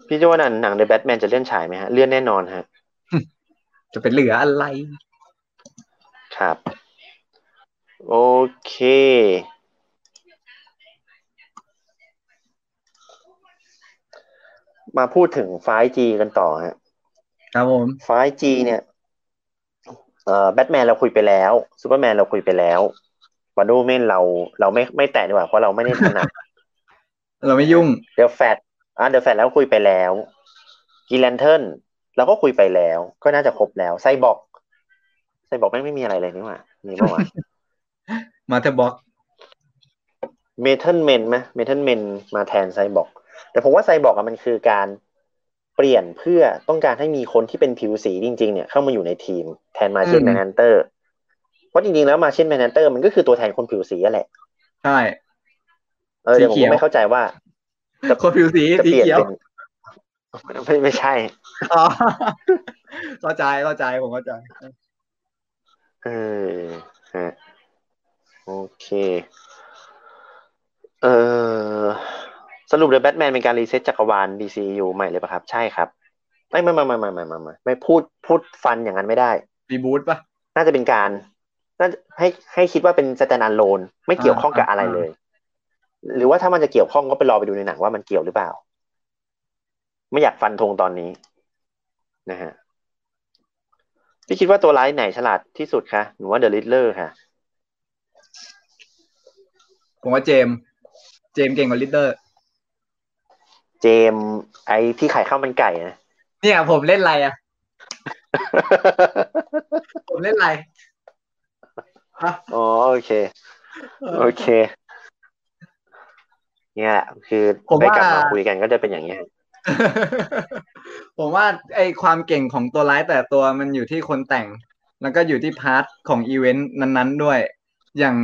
พี่โจว่าหนังหนัง The Batman จะเลื่อนฉายไหมฮะ เลื่อนแน่นอนฮะ จะเป็นเหลืออะไร ครับ โอเค มาพูดถึง 5G กันต่อฮะครับผม 5G เนี่ยเอ่อแบทแมนเราคุยไปแล้วซูเปอร์แมนเราคุยไปแล้ว Wonder Woman เราเราไม่ไม่แตะดีกว่าเพราะเราไม่ได้ถนัดเราไม่ยุ่ง The Flash อะ The Flash แล้วคุยไปแล้ว Green Lantern เราก็คุยไปแล้ว ก็น่าจะครบแล้ว Cyborg Cyborg ไม่งไม่มีอะไรเลยนี่หว่ามีเมื่อวาน Mother Box Metal Men ไหม Metal Men มาแทนไซบอร์ก แต่ผมว่าไซบอร์กมันคือการเปลี่ยนเพื่อต้องการให้มีคนที่เป็นผิวสีจริง ๆ เนี่ยเข้ามาอยู่ในทีมแทน Martian Manhunter เพราะจริงๆแล้ว Martian Manhunter มันก็คือตัวแทนคนผิวสีแหละ ใช่เออเดี๋ยวผมไม่เข้าใจว่าคนผิวสีสีเขียวไม่ไม่ใช่อ๋อเข้าใจเข้าใจผมเข้าใจเออฮะโอเค เออ สรุปเลยแบทแมนเป็นการรีเซ็ตจักรวาล DCU ใหม่เลยปะครับ ใช่ครับไม่ไม่ไม่ไม่ไม่ไม่ไม่ไม่ไม่พูดพูดฟันอย่างนั้นไม่ได้ reboot ปะน่าจะเป็นการน่าให้ให้คิดว่าเป็น standalone ไม่เกี่ยวข้องกับอะไรเลย หรือว่าถ้ามันจะเกี่ยวข้องก็ไปรอไปดูในหนังว่ามันเกี่ยวหรือเปล่า ไม่อยากฟันธงตอนนี้ นะฮะพี่คิดว่าตัวร้ายไหนฉลาดที่สุดคะหนูว่า The Riddler ค่ะผมว่าเจมส์เจมส์เก่งกว่า Riddler เจมส์ไอที่ขายข้าวมันไก่นะเนี่ยผมเล่นอะไรอะ ผมเล่นอะไรฮะอ๋อโอเค โอเค เนี่ยแหละคือผมไปว่ากลับมาคุยกันก็จะเป็นอย่างนี้ยผมว่าไอความเก่งของตัวร้ายแต่ตัวมันอยู่ที่คนแต่ง แล้วก็อยู่ที่ part ของอีเวนต์นั้น ๆ ด้วย อย่าง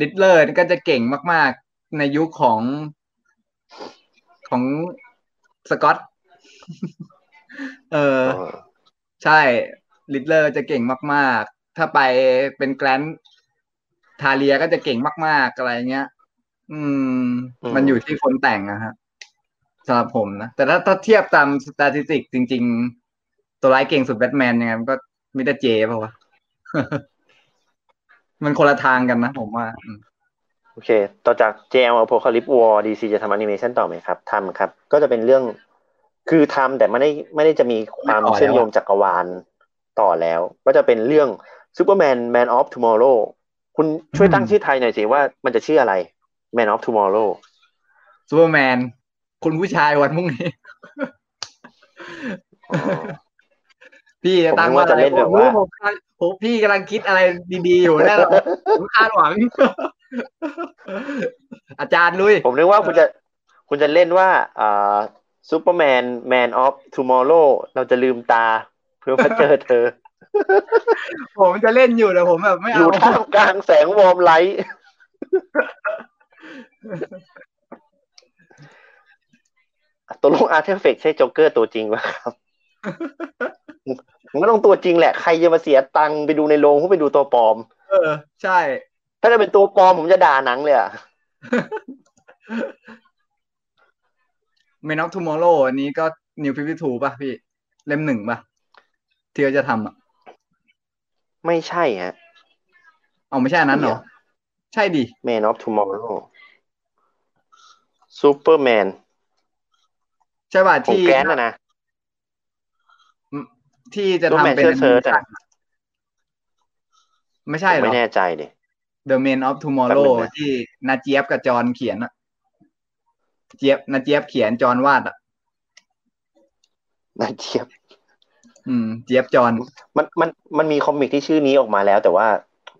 Riddler ก็จะเก่งมาก ๆ ในยุคของ ของสกอตเอออ๋อใช่ Riddler จะเก่งมาก ๆ ถ้าไปเป็น Grant ทาเลียก็จะเก่งมาก ๆ อะไรเงี้ย อืม มันอยู่ที่คนแต่งอะฮะสำหรับผมนะ แต่ถ้าถ้าเทียบตามสถิติจริง ๆ ตัวร้ายเก่งสุดแบทแมนยังไงมันก็Mr. J ป่าวะ มันคนละทางกันนะผมว่าอืม โอเค ต่อจาก JL Apocalypse War DC จะทำแอนิเมชันต่อไหมครับทำครับ ก็จะเป็นเรื่องคือทำแต่ไม่ได้ไม่ได้จะมีความเชื่อมโยงจักรวาลต่อแล้ว ก็จะเป็นเรื่อง Superman Man of Tomorrow คุณช่วยตั้งชื่อไทยหน่อยสิว่ามันจะชื่ออะไร Man of Tomorrow ซูเปอร์แมนคุณผู้ชายวันพรุ่งนี้อ๋อพี่จะตั้งผมนึกว่าจะเล่นแบบว่าโอ้โหผมคาดผมพี่กำลังคิดอะไรดีๆอยู่แน่นอนผมคาดหวัง อาจารย์ลุย ผมนึกว่าคุณจะคุณจะเล่นว่าอ่า Superman Man of Tomorrow เราจะลืมตา เพื่อมาเจอเธอ ผมจะเล่นอยู่แต่ผมแบบไม่อเอายู่ท่ามกลางแสงวอร์มไลท์ตกลง Arthur Fleck ใช่โจ๊กเกอร์ตัวจริงวะครับมันก็ต้องตัวจริงแหละ ใครจะมาเสียตังค์ไปดูในโรงเพื่อไปดูตัวปลอม เออ ใช่ ถ้าจะเป็นตัวปลอมผมจะด่าหนังเลยอะเมนอ f ทูมอร์โลอันนี้ก็ New Fifty-Two ป่ะพี่ เล่มหนึ่งป่ะ ที่เขาจะทำอะ ไม่ใช่ฮะเอาไม่ใช่อันนั้นเหรอ ใช่ดิ Man of Tomorrow Superman ใช่ป่ะของที่แกรนท์อะนะที่จะ Superman ทำเป็นเชิดๆอะไม่ใช่ผมเหรอไม่แน่ใจดิ The Man of Tomorrow แป๊บนึงนะที่นาเจี๊ยบกับจอห์นเขียนอะเจี๊ยบนาเจี๊ยบเขียนจอห์นวาดอะน่าเทียบ อืม เจี๊ยบจอห์นมันมันมันมีคอมิกที่ชื่อนี้ออกมาแล้ว แต่ว่า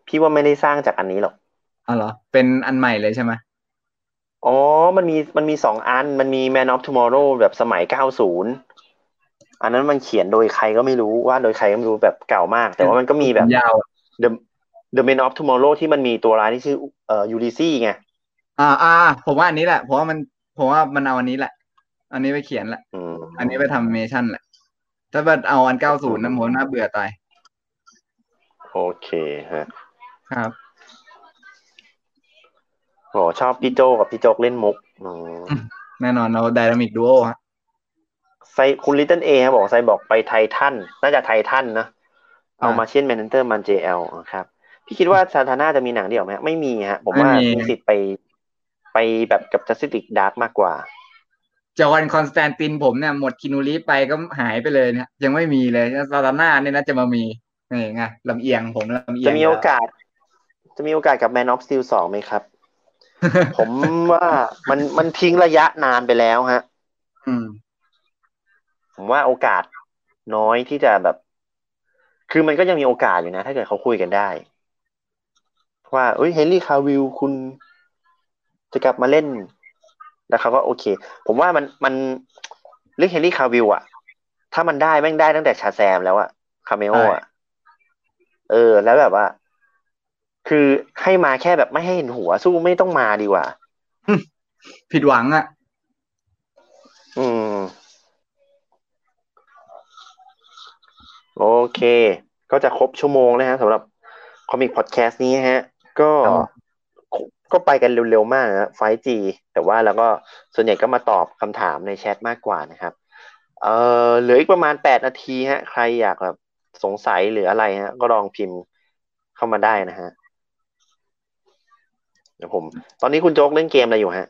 พี่ว่าไม่ได้สร้างจากอันนี้หรอกอ๋อเหรอ เป็นอันใหม่เลยใช่ไหมอ๋อ มันมีมันมีสองอัน มันมี Man of Tomorrow แบบสมัย90อันนั้นมันเขียนโดยใครก็ไม่รู้ว่าโดยใครก็ไม่รู้แบบเก่ามาก แต่ว่ามันก็มีแบบยาวอะ The The Man of Tomorrow ที่มันมีตัวร้ายที่ชื่อเอ่อยูริซี่ไงอ่าอ่าผมว่าอันนี้แหละผมว่ามันผมว่ามันเอาอันนี้แหละ อันนี้ไปเขียนแหละอืมอันนี้ไปทำเมชั่นแหละ ถ้าเอาอันเก้าศูนย์นะผมว่าน่าเบื่อตายโอเคฮะครับโหชอบพี่โจกับพี่โจกเล่นมุกอืมแน่นอนเราไดนามิกดูโอฮะไซคุณลิตเติ้ลเอครับบอกไซบอกไปไททันน่าจะไททันนะ เอามาเช่นแมนเตอร์มันเจเอลครับ พี่คิดว่าซาทาน่าจะมีหนังเดี่ยวไหมไม่มีฮะ ผมว่าไม่มีมีสิทธิ์ไปไปแบบกับจัสติกดาร์กมากกว่าจอห์นคอนสแตนตินผมเนี่ยหมดคินูรีไปก็หายไปเลยเนี่ยยังไม่มีเลยซาตาน่าเนี่ยน่าจะมามีนี่ไงลำเอียงผมลำเอียงจะมีโอกาส จะมีโอกาสกับแมนออฟสตีลสองไหมครับ ผมว่ามันมันทิ้งระยะนานไปแล้วฮะอืมผมว่าโอกาสน้อยที่จะแบบ คือมันก็ยังมีโอกาสอยู่นะ ถ้าเกิดเขาคุยกันได้ ว่าเอ้ยเฮนรี่คาวิลคุณจะกลับมาเล่นแล้วเขาก็โอเค ผมว่ามันมันเรื่อง Henry Cavill อะถ้ามันได้แม่งได้ตั้งแต่ Shazam แล้วอะ cameo อะเออ แล้วแบบว่า คือให้มาแค่แบบไม่ให้เห็นหัวสู้ไม่ต้องมาดีกว่า ผิดหวังอะอืม โอเค ก็จะครบชั่วโมงนะฮะสำหรับ Comics Podcast นี้ฮะ ก็ครับก็ไปกันเร็วๆมากนะไฟจีแต่ว่าแล้วก็ส่วนใหญ่ก็มาตอบคำถามในแชทมากกว่านะครับ เอ่อเหลืออีกประมาณแปดนาทีฮะ ใครอยากแบบสงสัยหรืออะไรฮะ ก็ลองพิมพ์เข้ามาได้นะฮะเดี๋ยวผม ตอนนี้คุณโจ๊กเล่นเกมอะไรอยู่ฮะ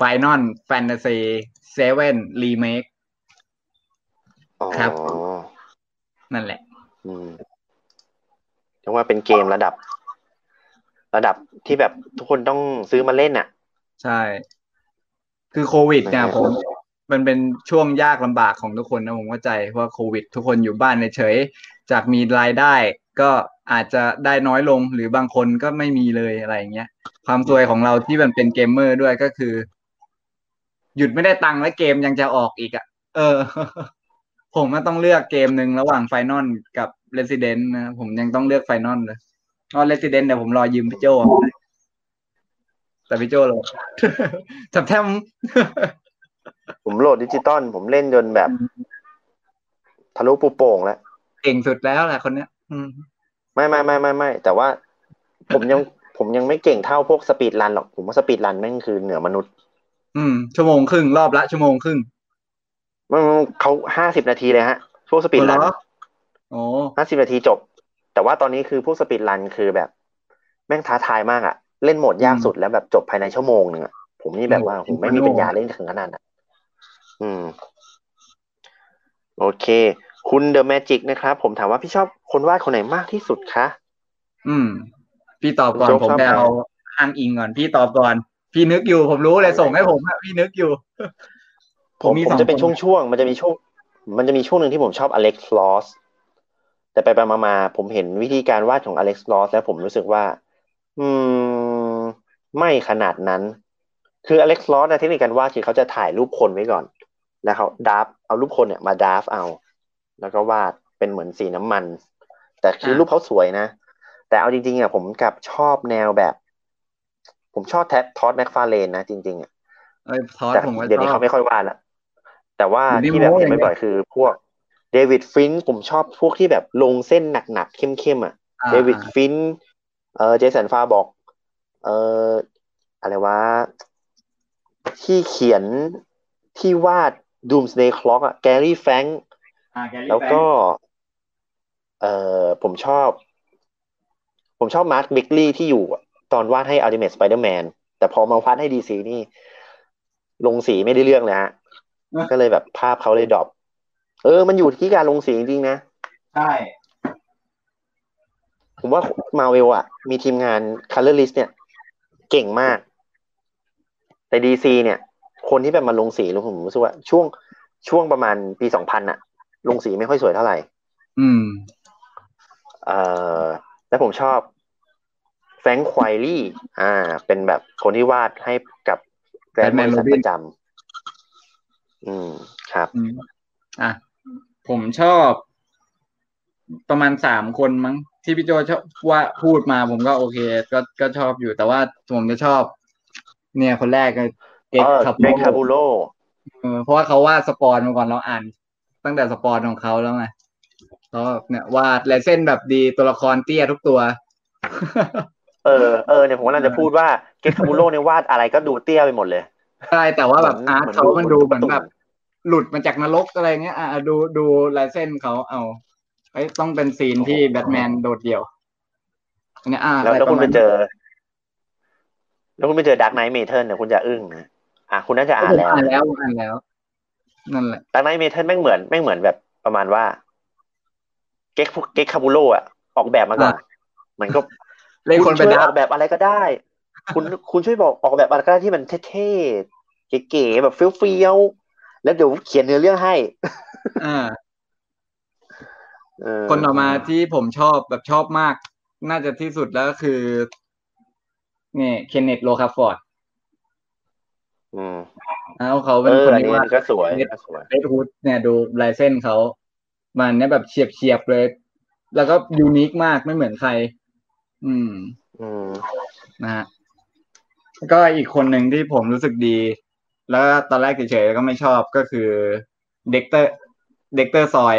Final Fantasy 7 Remake อ๋อครับนั่นแหละอืมเรียกว่าเป็นเกมระดับ ระดับที่แบบทุกคนต้องซื้อมาเล่นอะ ใช่ คือโควิดเนี่ยนะครับผม มันเป็นช่วงยากลำบากของทุกคนนะผมเข้าใจเพราะว่าโควิด ทุกคนอยู่บ้านเฉยๆจากมีรายได้ก็อาจจะได้น้อยลงหรือบางคนก็ไม่มีเลยอะไรอย่างเงี้ย ความซวยของเราที่มันเป็นเกมเมอร์ด้วยก็คือ หยุดไม่ได้ตังค์และเกมยังจะออกอีกอะ เออ ผมก็ต้องเลือกเกมหนึ่งระหว่าง Final กับ Resident นะผมยังต้องเลือก Final เลย เพราะ Resident เดี๋ยวผมรอยืมพี่โจเอาแต่พี่โจเลยจับแทมผมโหลดดิจิตอลผมเล่นจนแบบ ทะลุปูโป่งแล้วเก่งสุดแล้วแหละคนเนี้ย อืมไม่ไม่ไม่ไม่ไม่แต่ว่า ผมยังผมยังไม่เก่งเท่าพวก speedrun หรอก ผมว่า speedrun แม่งคือเหนือมนุษย์ อืม ชั่วโมงครึ่งรอบละชั่วโมงครึ่งมันเขาห้าสิบนาทีเลยฮะพวก speedrun เหรอโอ้ห้าสิบนาทีจบ แต่ว่าตอนนี้คือพวก speedrun คือแบบ แม่งท้าทายมากอะเล่นโหมดยากสุดแล้วแบบจบภายในชั่วโมงหนึ่งอะผมนี่แบบว่าผมไม่มีปัญญาเล่นถึงขนาดนั้นอะอืม โอเค คุณ The Magic นะครับ ผมถามว่าพี่ชอบคนวาดคนไหนมากที่สุดคะ อืม พี่ตอบก่อนโจ๊กผมชอบไปเอาใครอ้างอิงก่อน พี่ตอบก่อน พี่นึกอยู่ ผมรู้เลยส่งให้ผมอะพี่นึกอยู่ ผมมีผมสองจะเป็นคช่วงๆมันจะมีช่วง มันจะมีช่วงหนึ่งที่ผมชอบอเล็กซ์ลอส แต่ไปไปมามาๆผมเห็นวิธีการวาดของอเล็กซ์ลอสแล้วผมรู้สึกว่า อืม ไม่ขนาดนั้น คืออเล็กซ์ลอสในเทคนิคการวาดคือเขาจะถ่ายรูปคนไว้ก่อน แล้วเขาดับเอารูปคนเนี่ยมาดับเอา แล้วก็วาดเป็นเหมือนสีน้ำมัน แต่คืออารูปเขาสวยนะ แต่เอาจริงๆอะผมกลับชอบแนวแบบ ผมชอบแท็ทอดแม็กฟาเลนนะจริง ๆอะเอ้ยทอสแต่ผมก็เดี๋ยวชนี้อบเขาไม่ค่อยวาดละแต่ว่าอยู่ที่ที่แบบโม้เห็นอย่างเงี้ยบ่อยๆคือพวก เดวิดฟินช์ผมชอบพวกที่แบบลงเส้นหนักๆเข้มๆอะอ่าเดวิดฟินช์เออเจสันฟาบอก เอออะไรวะที่เขียนที่วาด Doomsday Clock อะ Gary Frankอ่า Gary แล้วก็ฟงเออผมชอบ ผมชอบ Mark Bagley ที่อยู่ตอนวาดให้ Ultimate Spider-Man แต่พอมาวาดให้ DC นี่ ลงสีไม่ได้เรื่องเลยฮะ ก็เลยแบบภาพเขาเลย drop เออ มันอยู่ที่การลงสีจริงๆนะ ใช่ ผมว่ามาเวลอะมีทีมงาน Colorist เนี่ย เก่งมาก แต่ดีซีเนี่ย คนที่แบบมาลงสีแล้วผมรู้สึกว่า ช่วงช่วงประมาณปีสองพันอะลงสีไม่ค่อยสวยเท่าไหร่ อืม เอ่อแล้วผมชอบแฟรงค์ควายลี่ อ่า เป็นแบบคนที่วาดให้กับแกรนด์มอ Batman ริสัน Robin ประจำอืม ครับอืมอะ ผมชอบประมาณสามคนมั้งที่พี่โจชอบว่าพูดมาผมก็โอเค ก็ก็ชอบอยู่แต่ว่าผมจะชอบ เนี่ยคนแรกก็เกเออคับ Greg Capullo เออเพราะว่าเขาวาด Spawn มาก่อนเราอ่าน ตั้งแต่ Spawn ของเขาแล้วไงเขาแบบเนี่ยวาดลายเส้นแบบดีตัวละครเตี้ยทุกตัว เออเออเนี่ยผมกำลังจะพูดว่า Greg Capullo เนี่ยวาดอะไรก็ดูเตี้ยไปหมดเลยใช่แต่ว่าแบบเหมือน art เหมือนเขามันดูดูเหมือนการ์ตูนแบบ หลุดมาจากนรกอะไรเงี้ย อะดูดูลายเส้นเขาเอาไอ้ยต้องเป็นซีนที่แบทแมนโดดเดี่ยวอันนี้อ่าแล้วอะไรแล้วปคุณระไปมาณเจอ แล้วคุณไปเจอดักไนท์เมเทิลเนี่ยคุณจะอึ้งนะอะคุณน่าจะอ่านผมแล้วอ่านแล้วผมอ่านแล้ว นั่นแหละดักไนท์เมเทิลแม่งเหมือนแม่งเหมือนแบบประมาณว่า เก็กเก็กคาบูโลอะ ออกแบบมาก่อนมันก็เล่นคุคนณเป็นช่วยดาออกแบบอะไรก็ได้ คุณคุณช่วยบอกออกแบบอะไรก็ได้ที่มันเท่ๆเก๋ๆแบบเฟี้ยวๆ แล้วเดี๋ยวเขียนเนื้อเรื่องให้ อ่าเออคนต่อมาที่ผมชอบแบบชอบมาก น่าจะที่สุดแล้วก็คือเนี่ยเคนเนตโลคาฟอร์ดอืมแล้วเขาเอเป็นอคนอันที่นี้วาดก็สวยเม็ดก็สวยเรดฮูดเนี่ยดูลายเส้นเขา มันเนี่ยแบบเฉียบเฉียบๆเลย แล้วก็ยูนิคมากไม่เหมือนใคร อืม อืมนะฮะแล้วก็อีกคนหนึ่งที่ผมรู้สึกดี แล้วก็ตอนแรกเฉยๆแล้วก็ไม่ชอบก็คือ Dexter Dexter Soy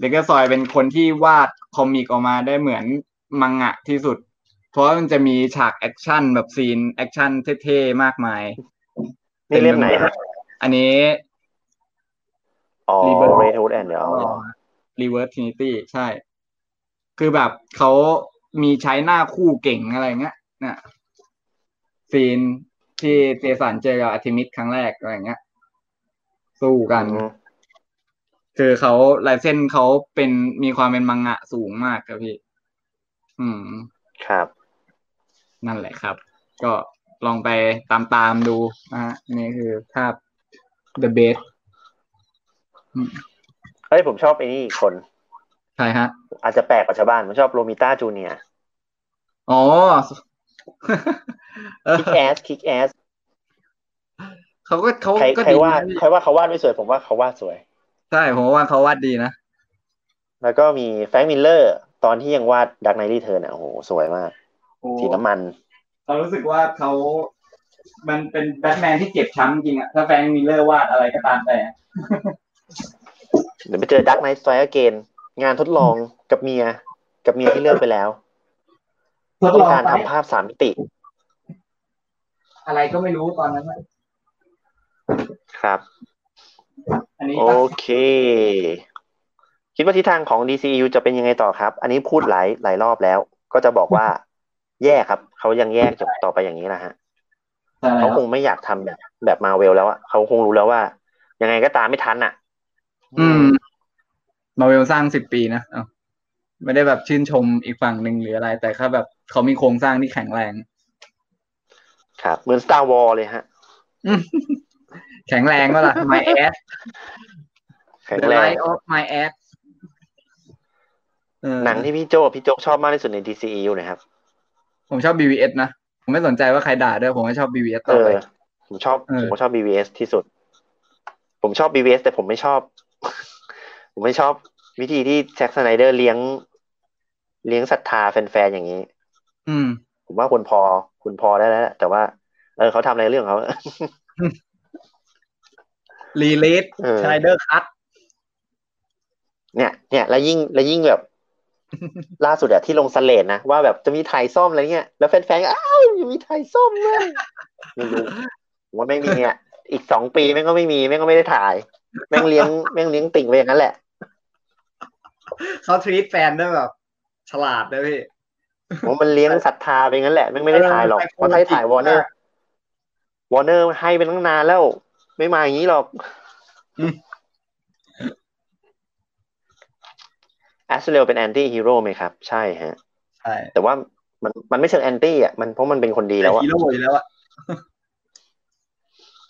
Dexter Soy เป็นคนที่วาด comic ออกมาได้เหมือนมังงะที่สุด เพราะว่ามันจะมีฉากแอคชั่นแบบ scene แอคชั่นเท่ๆมากมายนี่เล่มไหนฮะอันนี้อ๋อ Rebirth Red Hood and the Outlaw Reverse Trinity ใช่ คือแบบเขามีใช้หน้าคู่เก่งอะไรเงี้ยเนี่ย scene ที่ Jason เจอกับอาร์ทิมิสครั้งแรกอะไรเงี้ย สู้กันอืมคือเขาลายเส้นเขาเป็นมีความเป็นมังงะสูงมากครับพี่ อืม ครับ นั่นแหละครับ ก็ลองไปตามตามๆดูนะฮะนี่คือภาพ The Best เฮ้ยผมชอบไอ้นี่อีกคน ใช่ฮะ อาจจะแปลกกว่าชาวบ้านผมชอบ Romita Jr.อ๋อเออ Kick-Ass Kick-Ass เขาก็เขาใครก็ใครดีว่านะพี่ใครว่าเขาวาดไม่สวย ผมว่าเขาวาดสวย ใช่ผมว่าเขาวาดดีนะ แล้วก็มี Frank Miller ตอนที่ยังวาด Dark Knight Returns อะโอ้โห สวยมาก สีน้ำมัน เรารู้สึกว่าเขา มันเป็นแบทแมนที่เจ็บช้ำจริงอะถ้า Frank Miller วาดอะไรก็ตามแต่เดี๋ยวไปเจอดักไนท์สไตร์เกนงานทดลองกับเมีย กับเมียที่เลิกไปแล้ว ทดต้อลองงการไปทำภาพสามมิติ อะไรก็ไม่รู้ตอนนั้นอะครับ อันนี้โอเค คิดว่าทิศทางของ DCU จะเป็นยังไงต่อครับ อันนี้พูดหลายหลายรอบแล้ว ก็จะบอกว่าแย่ครับ เขายังแยกจบต่อไปอย่างนี้นะฮะใช่แล้เขาวคงไม่อยากทำแบบแบบมาเวลแล้วอะเขาคงรู้แล้วว่า ยังไงก็ตามไม่ทันอะอืม มาเวลสร้างสิบปีนะเอ้า ไม่ได้แบบชื่นชมอีกฝั่งหนึ่งหรืออะไร แต่แค่แบบเขามีโครงสร้างที่แข็งแรง ครับ เหมือน Star Wars เลยฮะ แข็งแรงก็ล่ะ my ass แข็ง the แรง light of my ass เออหนังที่พี่โจพี่โจกชอบมากที่สุดใน DCU นะครับ ผมชอบ BVS นะ ผมไม่สนใจว่าใครด่าด้วยผมก็ชอบ BVS เอต่อไป อ ผมชอบเออ ผมก็ชอบ BVS ที่สุด ผมชอบ BVS แต่ผมไม่ชอบ ผมไม่ชอบวิธีที่ Zack Snyder เลี้ยง เลี้ยงศรัทธาแฟนๆอย่างนี้ อืม ผมว่าคุณพอคุณพอได้แล้วแหละแต่ว่า เออเขาทำอะไรเรื่องของเขา Release เออ Snyder Cut เนี่ย เนี่ย แล้วยิ่งแล้วยิ่งแบบ ล่าสุดอะที่ลงสเลดนะ ว่าแบบจะมีถ่ายซ่อมอะไรเงี้ยแล้วแฟนๆก็อ้าวยังมีถ่ายซ่อมเลยไม่รู้ผมว่าไม่มีอะอีกสองปีแม่งก็ไม่มีแม่งก็ไม่ได้ถ่าย แม่งเลี้ยงแม่งเลี้ยงติ่งไปอย่างนั้นแหละ เขา treat แฟนด้วยแบบ ฉลาดด้วยพี่ผมมันเลี้ยงศรัทธาไปงั้นแหละแม่งไม่ได้ถ่ายหรอกเออเพราะถ้าให้ถ่ายวอร์เนอร์มากวอร์เนอร์ให้ไปตั้งนานแล้ว ไม่มาอย่างนี้หรอกอืมAzrael เป็น anti ฮีโร่ไหมครับ ใช่ฮะใช่แต่ว่ามันมันไม่เชิง anti อะมันเพราะมันเป็นคนดีแล้วอะฮีโร่อยู่แล้วอะ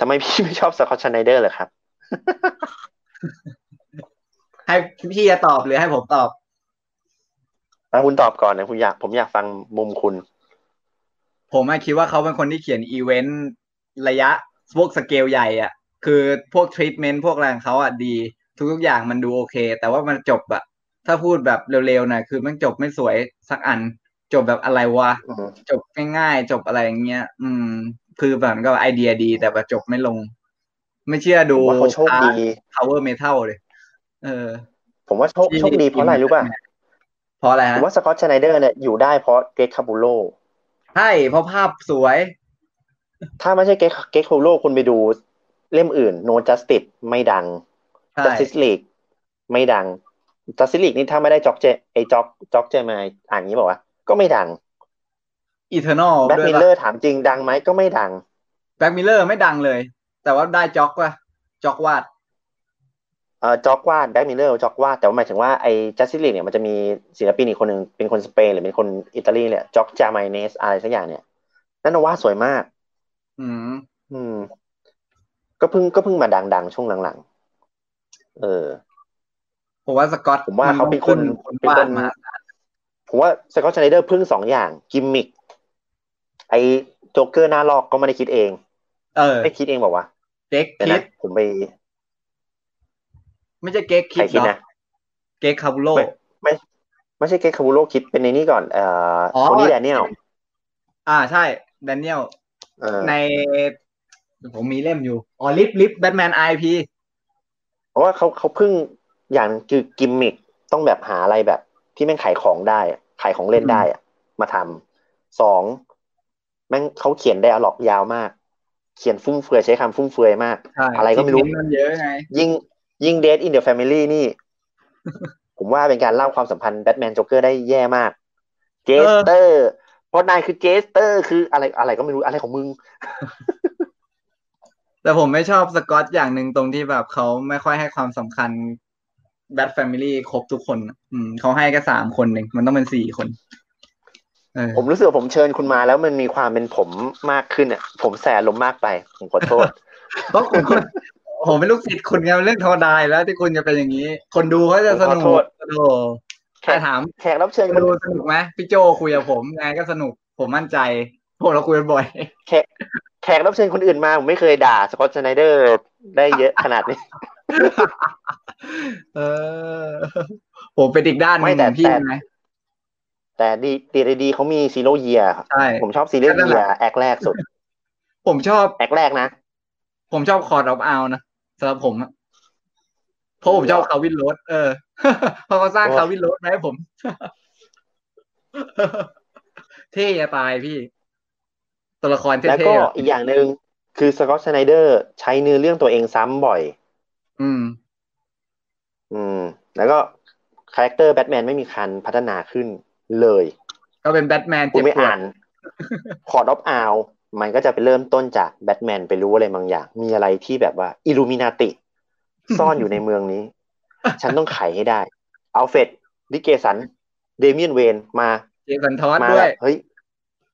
ทำไมพี่ไม่ชอบ Scott Snyder เลยครับ ให้พี่จะตอบหรือให้ผมตอบ อะคุณตอบก่อนนะคุณอยากผมอยากฟังมุมคุณ ผมอะคิดว่าเขาเป็นคนที่เขียนอีเวนต์ระยะพวกสเกลใหญ่อะคือพวกทรีทเมนต์พวกอะไรของเขาอะดี ทุกๆอย่างมันดูโอเค แต่ว่ามันจบอะถ้าพูดแบบเร็วๆหน่อยคือมันจบไม่สวยสักอัน จบแบบอะไรวะอืมจบง่ายๆ จบอะไรอย่างเงี้ย อืม คือแบบก็ไอเดียดี แต่แบบจบไม่ลง ไม่เชื่อดู ผมว่าเขาโชคดี power metal เลย เออ ผมว่าโชคโชคดีเพราะอะไรรู้ป่ะ เพราะอะไรฮะ ผมว่า Scott Snyder เนี่ยอยู่ได้เพราะ Greg Capullo ใช่เพราะภาพสวย ถ้าไม่ใช่เกรกเกรกคาบูโลคุณไปดูเล่มอื่น No Justice ไม่ดังใช่ Justice League ไม่ดัง Justice League นี่ถ้าไม่ได้จ็อกเจไอจ็อกจ็อกเจมายอ่านงี้บอกว่า ก็ไม่ดัง Eternal แบ็คด้วยมิลป่ะเลอร์ถามจริงดังไหมก็ไม่ดังแบ็กมิลเลอร์ไม่ดังเลย แต่ว่าได้จ็อกว่ะจ็อกวาด เอ่อจ็อกวาดแบ็คมิลเลอร์จ็อกวาดแต่ว่าหมายถึงว่าไอ้ Justice League เนี่ยมันจะมีศิลปินอีกคนหนึ่งเป็นคนสเปนหรือเป็นคนอิตาลีเนี่ยจ็อกจามายเนสอะไรสักอย่างเนี่ยนั่นนะวาดสวยมาก อืม อืม ก็เพิ่งก็เพิ่งมาดังๆ ช่วงหลังๆ เออ ผมว่าสกอตผมว่าเขาเป็นคนคนเป็นวาคดนมาผมว่าสกอตชไนเดอร์พึ่งสองอย่าง กิมมิคไอ้โจ๊กเกอร์หน้าลอกก็ไม่ได้คิดเอง เออ ไม่คิดเองบอกว่าเก๊กเดี๋ยวคินะดผมไป ไม่ใช่เก๊กใคคิรดคิดหรอนะเก๊กคาบุโลไม่ไม่ใช่เกคคาบูโรคิดเป็นในนี้ก่อนเอ่ออ๋อโทนี่แดเนียลอ่าใช่แดเนียลเออในผมมีเล่มอยู่อ๋อลิฟลิฟแบทแมนไอพีเพราะว่าเขาเขาเพิ่งอย่างคือกิมมิคต้องแบบหาอะไรแบบ ที่แม่งขายของได้อะขายของเล่นได้อะมาทำสองแม่งเขาเขียนไดอะล็อกยาวมาก เขียนฟุ่มเฟือยใช้คำฟุ่มเฟือยมากใช่อะไรก็ไม่รู้ที่มันเยอะไง ยิ่งยิ่ง Death in the Family นี่ ผมว่าเป็นการเล่าความสัมพันธ์แบทแมนโจ๊กเกอร์ได้แย่มาก เจสเตเพราะนายคือ jester คืออะไรอะไรก็ไม่รู้อะไรของมึง แต่ผมไม่ชอบสกอตอย่างหนึ่งตรงที่แบบเขาไม่ค่อยให้ความสำคัญ Bat Family ครบทุกคนอะอืมเขาให้แค่สามคนเองมันต้องเป็นสี่คนเออผมรู้สึกว่าผมเชิญคุณมาแล้วมันมีความเป็นผมมากขึ้นอะ ผม slam มากไป ผมขอโทษเพราะคุณ ผมเป็นลูกศิษย์คุณไงมันเรื่องธรรมดาอยู่แล้วที่คุณจะเป็นอย่างนี้ คนดูเขาจะสนุกขอโทษโอ้ใครถามแขกรับเชิญคนคนดูสนุกไหมพี่โจคุยกับผมไงก็สนุกผมมั่นใจพวกเราคุยกันบ่อย แขกแขกรับเชิญคนอื่นมาผมไม่เคยด่า Scott Snyder ได้เยอะขนาดนี้เออผมเป็นอีกด้านหนึไม่งของพี่ไง ไม่แต่แต่แต่ดีดีดีเขามี Zero Yearใช่ผมชอบ Zero Year นั่นแหละ act แรกสุด ผมชอบ act แรกนะ ผมชอบ Court of Owls นะ สำหรับผมอะเพราะผมชอบ Calvin Rose เออเพราะเขาสร้างโอ้ Calvin Rose มาให้ผม เท่จะตายพี่ ตัวละครเท่แล้วก็ๆอะอีกอย่างหนึ่งคือ Scott Snyder ใช้เนื้อเรื่องตัวเองซ้ำบ่อย อืม อืม แล้วก็character แบทแมนไม่มีการพัฒนาขึ้นเลย ก็เป็นแบทแมนคุณเจ็บไม่ปวดอ่าน Court of Owls มันก็จะไปเริ่มต้นจากแบทแมนไปรู้อะไรบางอย่าง มีอะไรที่แบบว่าอิลูมินาติ ซ่อนอยู่ในเมืองนี้ ฉันต้องไขให้ได้ Alfred Dick Grayson Damian Wayne มา Jason Todd มาด้วยเฮ้ย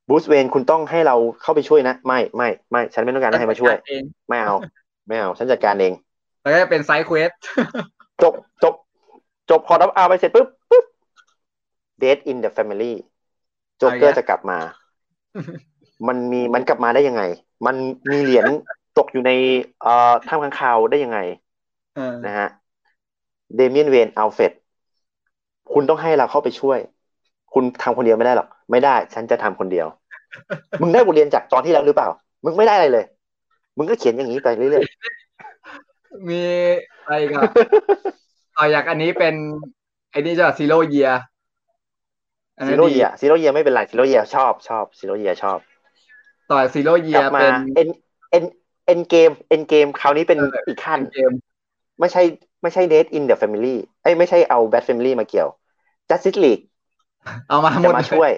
Bruce Wayne คุณต้องให้เราเข้าไปช่วยนะ ไม่ไม่ไม่ฉันไม่ต้องการให้ใครมาช่วยเองไม่เอา ไม่เอา ฉันจัดการเองแล้วก็จะเป็น side questจบจบ จบ Court of Owls ไปเสร็จปุ๊บปุ๊บ Death in the Family โจ๊กเกอร์จะกลับมา มันมีมันกลับมาได้ยังไง มันมีเหรียญตกอยู่ในเอ่อถ้ำค้างคาวได้ยังไงเออนะฮะ Damian Wayne Alfred คุณต้องให้เราเข้าไปช่วย คุณทำคนเดียวไม่ได้หรอก ไม่ได้ ฉันจะทำคนเดียว มึงได้บทเรียนจากตอนที่แล้วหรือเปล่า มึงไม่ได้อะไรเลย มึงก็เขียนอย่างนี้ไปเรื่อยมีอะไรอีกันเอาอยากอันนี้เป็นไอ้นี่จะซีโร่เยียๆซีโร่เยียซีโร่เยียไม่เป็นไรซีโร่เยียชอบชอบซีโร่เยียชอบ ต่อซีโร่เยีกยลับมาเป็นเอ็นเอ็นเอ็นเกมเอ็นเกมคราวนี้เป็นเอออีอีกขั้นเกมไม่ใช่ไม่ใช่ Dead in the Family เอ้ยไม่ใช่เอา Bad Family มาเกี่ยว Justice League เอามาหมจะดมาช่วย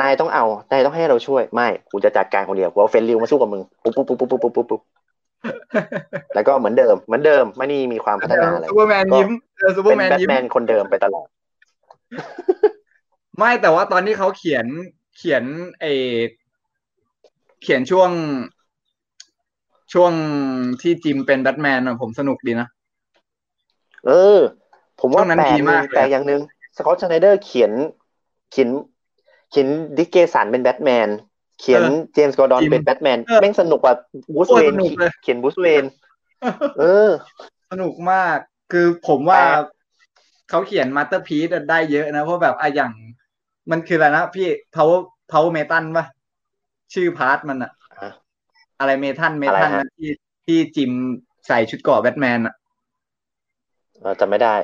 นายต้องเอา นายต้องให้เราช่วย ไม่กูจะจัดการคนเดียวกูเอาเฟนริวมาสู้กับมึง ปุ๊บปุ๊บปุ๊บปุ๊บปุ๊บปุ๊บปุ๊บแล้วก็เหมือนเดิม เหมือนเดิมไม่นี่มีความพัฒนาอะไรซูเปอร์แมนยิ้มเออซูเปอเป็ร์นแมนแบทยิ้มแมนคนเดิมไปตลอด ไม่แต่ว่าตอนที่เขาเขียนเขียนเออ เขียนช่วง ช่วงที่จิมเป็นแบทแมนอะผมสนุกดีนะ เออ ผมว่าช่วงนั้นแปลดีกมากเลยแปลกอย่างหนึ่งสกอตชไนเดอร์เขียนเขียนเขียนดิกเกสันเป็นแบทแมน เขียนเจมส์กอร์ดอนเป็นแบทแมนแม่งสนุกกว่าบูสเวนเขียนบูสเวนเออ สนุกมากคือผมว่าแปลกเขาเขียนมาสเตอร์พี e ได้เยอะนะ เพราะแบบอะอย่าง มันคืออะไรนะพี่ power power metal ป่ะ ชื่อพาร์ทมันอะฮะอะไรเมทัลเมอะไรทัลฮะนะที่ที่จิมใส่ชุดเกราะแบทแมนอะเออจำไม่ได้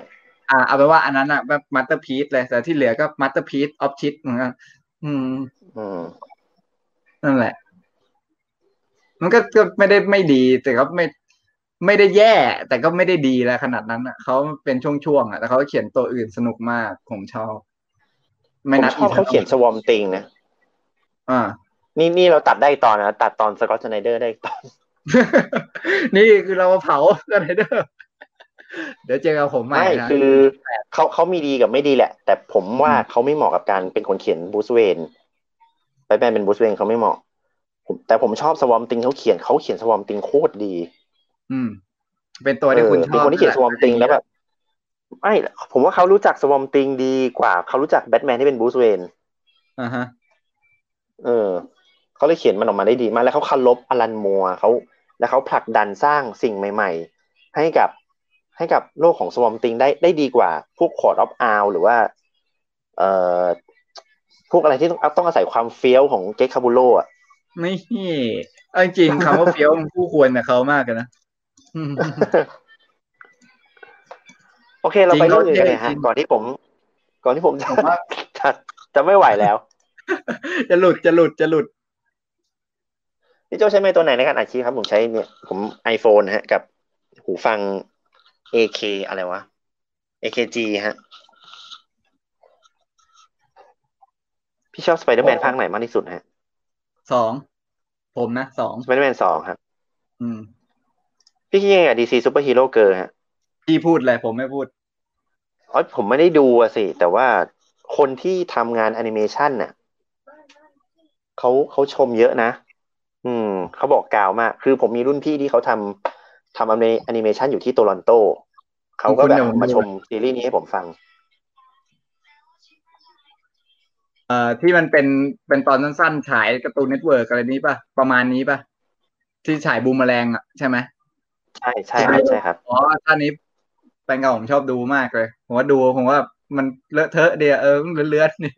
อ่า เอาเป็นว่าอันนั้นอะแบบมาสเตอร์พี e เลย แต่ที่เหลือก็ masterpiece ออฟชิดเหมือนกันอืม อืม นั่นแหละ มันก็ก็ไม่ได้ไม่ดี แต่ก็ไม่ไม่ได้แย่ แต่ก็ไม่ได้ดีแล้วขนาดนั้นอะเขาเป็นช่วงๆอะแต่เขาเขียนตัวอื่นสนุกมาก ผมชอบผมนับชอบเขาเขียน Swamp Thing นะอ่า นี่นี่เราตัดได้อีกตอนนะตัดตอน Scott Snyder ได้อีกตอน นี่คือเรามาเผากันเลยเด้อเดี๋ยวเจอกับผมใหม่ไม่นะคือเขาเขามีดีกับไม่ดีแหละ แต่ผมว่าเขาไม่เหมาะกับการเป็นคนเขียน Bruce Wayne ไปแปลเป็น Bruce Wayne เขาไม่เหมาะผมแต่ผมชอบ Swamp Thing เขาเขียนเขาเขียน Swamp Thing โคตรดี อืม เป็นตัวที่คุณชอบเป็นคนที่เขียน Swamp Thing แล้วแบบไม่ผมว่าเขารู้จัก Swamp Thing ดีกว่า เขารู้จักแบทแมนที่เป็น Bruce Wayneอ่าฮะ เออ เขาเลยเขียนมันออกมาได้ดีมากแล้วเขาเคารพอลันมัวเขาแล้วเขาผลักดันสร้างสิ่งใหม่ ๆ ให้กับให้กับโลกของสวอมติงได้ได้ดีกว่า พวกคอร์ดออฟอาหรือว่าเอ่อพวกอะไรที่ต้องต้องอาศัยความเฟี้ยวของเจคคาบูโลอะไม่เอาจริงๆคำว่าเฟี้ยวมันคู่ควรกับเขามากเลยนะโอเคเราไปจริงเรื่องอื่นกันโอเคเลยฮะจริงก่อนที่ผม ก่อนที่ผมจะผมว่าจะจะไม่ไหวแล้ว จะหลุดจะหลุดจะหลุด พี่โจใช้ไมค์ตัวไหนในการอัดคลิปครับ ผมใช้เนี่ยผม iPhone ฮะ กับหูฟัง AK อะไรวะ AKG ฮะ พี่ชอบสไปเดอร์แมนโอ้ภาคไหนมากที่สุดฮะสอง ผมนะสองสไปเดอร์แมนสองครับ อืม พี่คิดยังไงกับ DC Super Hero Girl ฮะ พี่พูดเลยผมไม่พูดอ๋อผมไม่ได้ดูอะสิ แต่ว่าคนที่ทำงานแอนิเมชันน่ะเขาเขาชมเยอะนะ อืมเขาบอกกล่าวมาก คือผมมีรุ่นพี่ที่เขาทำทำแอนิเมชันอยู่ที่โตรอนโต เขาก็แบบคุณเดี๋ยวมาชมซีรีส์นี้ให้ผมฟังเอ่อที่มันเป็นเป็นตอนสั้นๆ ฉายการ์ตูนเน็ตเวิร์กอะไรนี้ป่ะ ประมาณนี้ป่ะ ที่ฉายบูมแมลงอะใช่ไหมใช่ใช่ครับใช่ครับอ๋อท่านนี้แฟนเก่าผมชอบดูมากเลย ผมว่าดูผมว่ามันเลอะเทอะเดียวเออเลือนๆนี่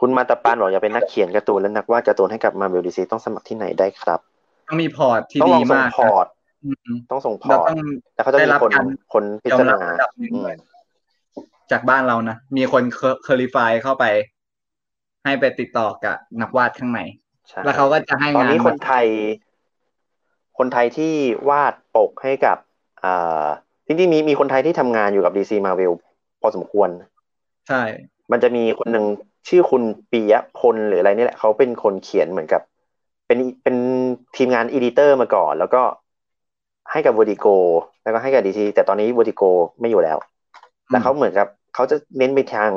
คุณมาตาปานบอกอยากเป็นนักเขียนการ์ตูนและนักวาดการ์ตูนให้กับมาเวลดีซีต้องสมัครที่ไหนได้ครับต้องมีพอร์ตที่ต้องลดีองส่งมากพอร์ตอืมต้องส่งพเราอร์ตต้องแล้วเขาจะได้มีรับคนการคนพิยอจามรรับณาระดับหนึ่งอืมเลยจากบ้านเรานะ มีคนเคอริฟายเข้าไป ให้ไปติดต่อกับนักวาดข้างในใช่แล้วเขาก็จะให้ตอนงานนี้คนแบบไทย คนไทยที่วาดปกให้กับอ่าจริงๆมีมีคนไทยที่ทำงานอยู่กับ DC Marvel พอสมควร ใช่ มันจะมีคนหนึ่ง ชื่อคุณปียพลหรืออะไรนี่แหละเขาเป็นคนเขียนเหมือนกับ เป็นเป็นทีมงานอีดิเตอร์มาก่อน แล้วก็ให้กับ Vertigo แล้วก็ให้กับ DC แต่ตอนนี้ Vertigo ไม่อยู่แล้วแต่เขาเหมือนกับเขาจะเน้นไปทาง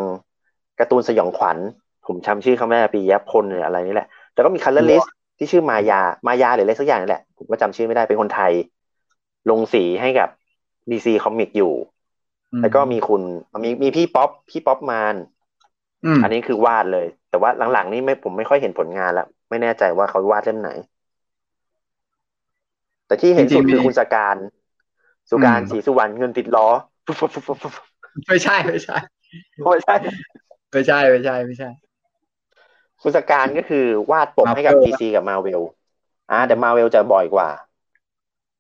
การ์ตูนสยองขวัญ ผมจำชื่อเขาไม่ได้ปียพลหรืออะไรนี่แหละแล้วก็มี colorist ที่ชื่อมายามายาหรืออะไรสักอย่างนี่แหละ ผมก็จำชื่อไม่ได้เป็นคนไทย ลงสีให้กับ DC Comic อยู่อืมแล้วก็มีคุณมีมีพี่ป๊อปพี่ป๊อปมาน อืมอันนี้คือวาดเลย แต่ว่าหลังๆนี่ไม่ผมไม่ค่อยเห็นผลงานแล้ว ไม่แน่ใจว่าเขาวาดเล่มไหน แต่ที่เห็นสุดคือคุณสการ สุการศรีสุวรรณเงินติดล้อฟุ๊บฟุ๊บฟุ๊บฟุ๊บฟุ๊บไม่ใช่ไม่ใช่ไม่ใช่ไม่ใช่ไม่ใช่ไม่ใช่ คุณสการก็คือวาดปกให้กับ Marvel DC กับ Marvel อ่าแต่ Marvel จะบ่อยกว่า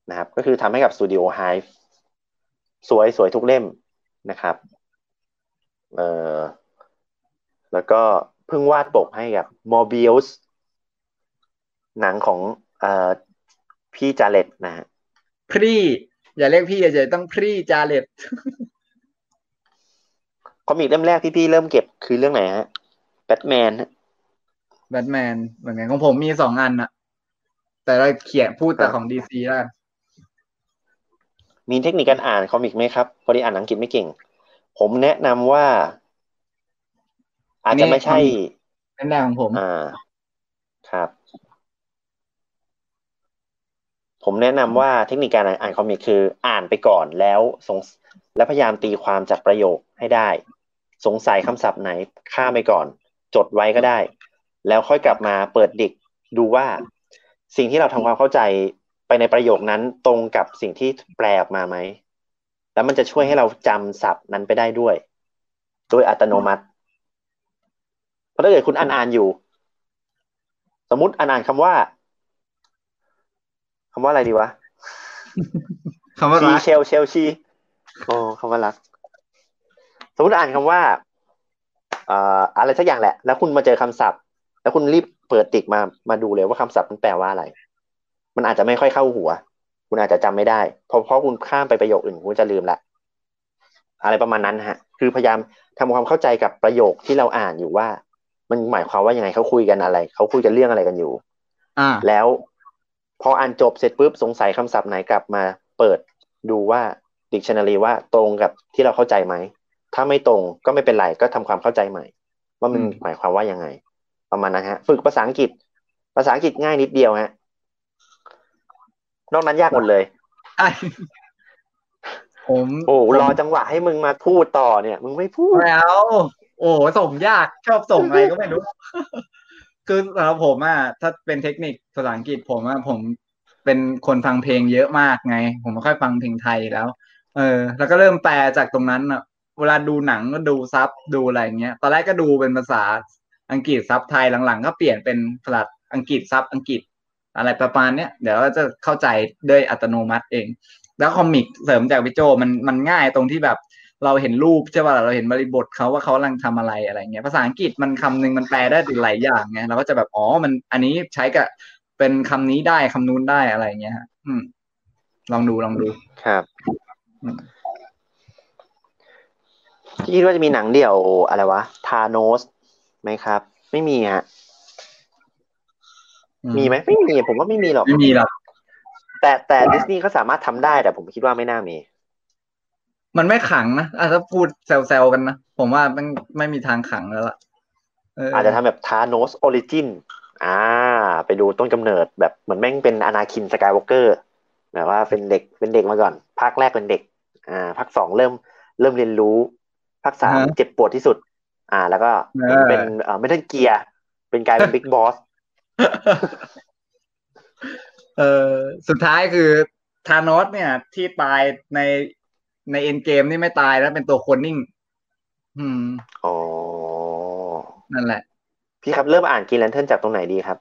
นะครับ ก็คือทำให้กับ Studio Hive สวยสวยทุกเล่มนะครับ เอ่อ แล้วก็เพิ่งวาดปกให้กับ Morbius หนังของเอ่อพี่จาเลตนะฮะพรีอย่าเรียกพี่เฉยๆต้องพรีจาเลตคอมิกเล่มแรกที่พี่เริ่มเก็บคือเรื่องไหนฮะแบทแมนแบทแมนเหมือนกันของผมมีสองอันอะแต่เราเขียนพูดแต่ครับของดีซีแล้วกันมีเทคนิคการอ่านคอมิกไหมครับ พอดีอ่านอังกฤษไม่เก่ง ผมแนะนำว่า อาจจะไม่ใช่เป็นแรกของผม อ่า ครับ ผมแนะนำว่าเทคนิคการอ่านคอมิกคือ อ่านไปก่อนแล้วสงแล้วพยายามตีความจากประโยคให้ได้ สงสัยคำศัพท์ไหนข้ามไปก่อน จดไว้ก็ได้ แล้วค่อยกลับมาเปิดดิกดูว่า สิ่งที่เราทำความเข้าใจไปในประโยคนั้นตรงกับสิ่งที่แปลออกมาไหม แล้วมันจะช่วยให้เราจำศัพท์นั้นไปได้ด้วย โดยอัตโนมัติ เพราะถ้าเกิดคุณอ่านอ่านอยู่ สมมติอ่านอ่านคำว่าคำว่าอะไรดีวะคำว่าชีรักเชลเชลชีโอ้คำว่ารัก สมมติอ่านคำว่าเอ่ออะไรสักอย่างแหละ แล้วคุณมาเจอคำศัพท์ แล้วคุณรีบเปิดติ๊กมามาดูเลยว่าคำศัพท์มันแปลว่าอะไร มันอาจจะไม่ค่อยเข้าหัว คุณอาจจะจำไม่ได้เพราะเพราะคุณข้ามไปประโยคอื่นคุณจะลืมละอะไรประมาณนั้นฮะ คือพยายามทำความเข้าใจกับประโยคที่เราอ่านอยู่ว่า มันหมายความว่ายังไงเขาคุยกันอะไรเขาคุยกันเรื่องอะไรกันอยู่ อ่า แล้วพออ่านจบเสร็จปุ๊บสงสัยคำศัพท์ไหนกลับมาเปิดดูว่า dictionary ว่าตรงกับที่เราเข้าใจไหม ถ้าไม่ตรงก็ไม่เป็นไรก็ทำความเข้าใจใหม่ ว่ามันอืมหมายความว่ายังไง ประมาณนั้นฮะ ฝึกภาษาอังกฤษ ภาษาอังกฤษง่ายนิดเดียวฮะ นอกนั้นยากหมดเลยใช่ผมโอ้ผมรอจังหวะให้มึงมาพูดต่อเนี่ย มึงไม่พูดไม่เอา โอ้ส่งยากชอบส่งอะไรก็ไม่รู้ คือสำหรับผมอะถ้าเป็นเทคนิคภาษาอังกฤษผมอะผมเป็นคนฟังเพลงเยอะมากไง ผมไม่ค่อยฟังเพลงไทยแล้ว เออ แล้วก็เริ่มแปลจากตรงนั้นอะเวลาดูหนังก็ดูซับดูอะไรเงี้ย ตอนแรกก็ดูเป็นภาษาอังกฤษซับไทยหลังๆ ก็เปลี่ยนเป็นภาษาอังกฤษซับอังกฤษ อะไรประมาณเนี้ยเดี๋ยวก็จะเข้าใจด้วยอัตโนมัติเอง แล้วคอมิกเสริมจากพี่โจมันมันง่ายตรงที่แบบ เราเห็นรูปใช่ป่ะเราเห็นบริบทเขาว่าเขากำลังทำอะไรอะไรเงี้ยภาษาอังกฤษมันคำหนึ่งมันแปลได้หลายอย่างไงเราก็จะแบบอ๋อมันอันนี้ใช้กับเป็นคำนี้ได้คำนู้นได้อะไรเงี้ยฮะอืม ลองดูลองดูครับอืมคิดว่าจะมีหนังเดี่ยวอะไรวะทาโนสไหมครับ ไม่มีฮะอืมีไหมไม่มีผมว่าไม่มีหรอกไม่มีหรอกแต่แต่ดิสนีย์เขาสามารถทำได้แต่ผมคิดว่าไม่น่ามี มันไม่ขังนะอะถ้าพูดแซวๆกันนะ ผมว่ามันไม่มีทางขังแล้วล่ะอาจจะทำแบบทาโนส origin อ่า ไปดูต้นกำเนิดแบบเหมือนแม่งเป็นอนาคินสกายวอล์กเกอร์แบบว่าเป็นเด็กเป็นเด็กมาก่อน ภาคแรกเป็นเด็ก อ่า ภาคสองเริ่มเริ่มเรียนรู้ ภาคสามอ่าฮะเจ็บปวดที่สุด อ่า แล้วก็เออเป็นเอ่อ Metal Gear เป็นกลายเป็น Big Bossเออสุดท้ายคือธานอสเนี่ย ที่ตายใน ใน Endgame นี่ไม่ตายแล้วเป็นตัวคนนิ่ง อืมอ๋อ นั่นแหละ พี่ครับเริ่มอ่าน Green Lantern จากตรงไหนดีครับ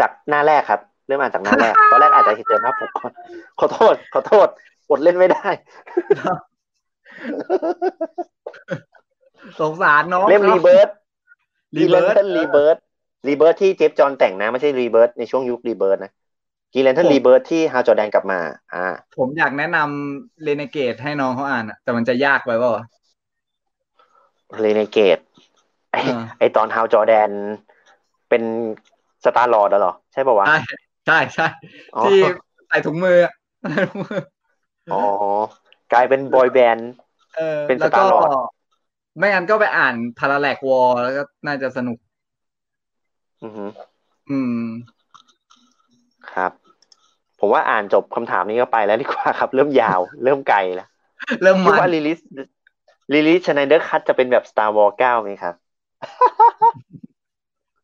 จากหน้าแรกครับ เริ่มอ่านจากหน้าแรก ตอนแรกอาจจะเจอหน้าผมก่อนขอโทษ ขอโทษ อดเล่นไม่ได้ สงสารน้องเล่ม Rebirthกินแลน Rebirth เทิร์นรีเบิร์ดรีเบิร์ดที่เจฟจอห์นแต่งนะ ไม่ใช่ Rebirth ในช่วงยุค Rebirth นะ Green Lantern รีเบิร์ดที่ Hal Jordan กลับมา อ่า ผมอยากแนะนำ Renegade ให้น้องเขาอ่านอะแต่มันจะยากไปเปล่าวะ Renegade ไออ่าไอตอน Hal Jordan เป็น Star-Lord เหรอ ใช่ป่าวะ ใช่ใช่ใช่อ๋อที่ใส่ถุงมืออะใส่ถุงมืออ๋อกลายเป็น boy band เออเป็นแล้วก็ Star-Lord ไม่งั้นก็ไปอ่าน Parallax War แล้วก็น่าจะสนุก อือฮึอืม ครับ ผมว่าอ่านจบคำถามนี้ก็ไปแล้วดีกว่าครับ เริ่มยาว เริ่มไกลแล้วเริ่มคิดมันว่า release release Snyder Cut จะเป็นแบบ Star Wars 9ไหมครับ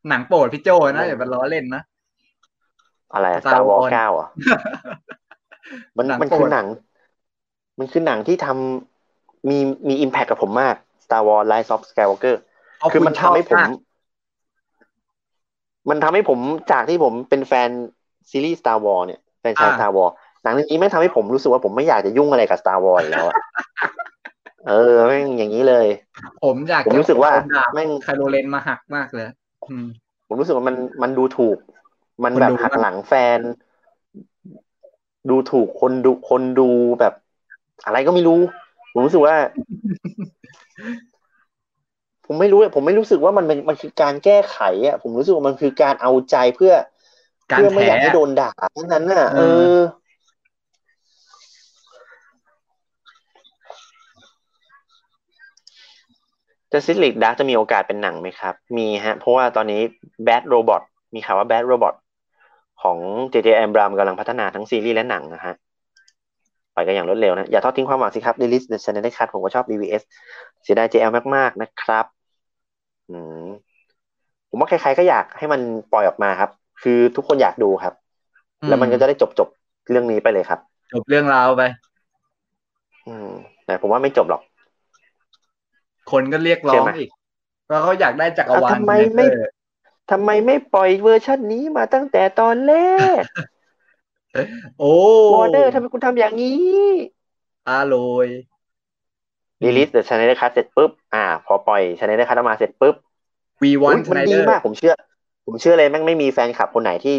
หนังโปรดพี่โจนะอย่าไปล้อเล่นนะ อะไร Star Star Wars Wars 9อะมันหนังมันโปรดคือหนัง มันคือหนังที่ทำมีมี impact กับผมมาก Star Wars Rise of Skywalker เพราะคือมันทำให้ผมชอบากมันทำให้ผมจากที่ผมเป็นแฟนซีรีส์ Star Wars เนี่ยแฟนชายอ่า Star Wars หนังเรื่องนี้ไม่งทำให้ผมรู้สึกว่าผมไม่อยากจะยุ่งอะไรกับ Star Wars อีกแล้วอะเออแม่งอย่างนี้เลย ผมอยากผมรู้สึกว่าโดนดาบแม่งไคโรเลนมาหักมากเลยอืมผมรู้สึกว่ามันมันดูถูก มันคนแบบดูหักมากหลังแฟน ดูถูกคนดูคนดูแบบ อะไรก็ไม่รู้ ผมรู้สึกว่า ผมไม่รู้อะผมไม่รู้สึกว่ามันเป็นมันคือการแก้ไขอะผมรู้สึกว่ามันคือการเอาใจเพื่อ การเพื่อไม่อยากแถให้โดนด่าเท่านั้นน่ะเอเอออ จะซิลิกดักจะมีโอกาสเป็นหนังไหมครับ มีฮะ เพราะว่าตอนนี้ Bad Robot มีข่าวว่า Bad Robot ของ JJ Abrams กำลังพัฒนาทั้งซีรีส์และหนังนะฮะไปกันอย่างรวดเร็วนะ อย่าทอดทิ้งความหวังสิครับ Release the Channel คัดผมก็ชอบ BVS เสียดาย JL มาก ๆ นะครับ อืมผมว่าใครๆก็อยากให้มันปล่อยออกมาครับ คือทุกคนอยากดูครับ แล้วมันก็จะได้จบจบๆเรื่องนี้ไปเลยครับ จบเรื่องราวไป อืมแต่ผมว่าไม่จบหรอก คนก็เรียกร้อใช่ไหมอีกว่าเขาอยากได้จักรวาลอะทำไมไม่เออทำไมไม่ปล่อยเวอร์ชันนี้มาตั้งแต่ตอนแรก โอ้วอร์เนอร์ทำไมคุณทำอย่างนี้อาโรย release the Snyder Cut เสร็จปุ๊บ อ่า พอปล่อย Snyder Cut ออกมาเสร็จปุ๊บรีวัอุ๊นยมันดีมากผมเชื่อ ผมเชื่อเลยแม่งไม่มีแฟนคลับคนไหนที่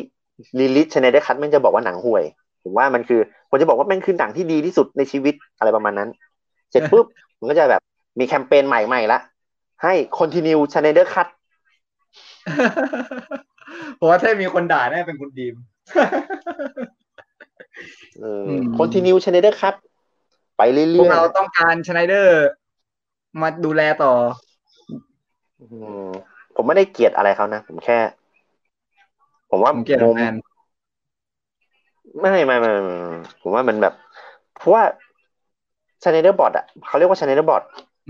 release Snyder Cut แม่งจะบอกว่าหนังห่วย ผมว่ามันคือผมจะบอกว่าแม่งคือหนังที่ดีที่สุดในชีวิตอะไรประมาณนั้น เสร็จปุ๊บมันก็จะแบบมีแคมเปญใหม่ๆละให้ continue Snyder Cut เพราะว่าถ้ามีคนด่าแน่เป็นคุณดีมเอออม continue channel cut ไปเรื่พวกอยเราต้องการชไนเดอร์ มาดูแลต่อๆอืม ผมไม่ได้เกลียดอะไรเขานะ ผมแค่ ผมว่าผมเกลียดมุมแฟนไม่ไม่ไม่ไม่ไม่ผมว่ามันแบบ เพราะว่าชาแนลบอทอะเขาเรียกว่าชาแนลบอท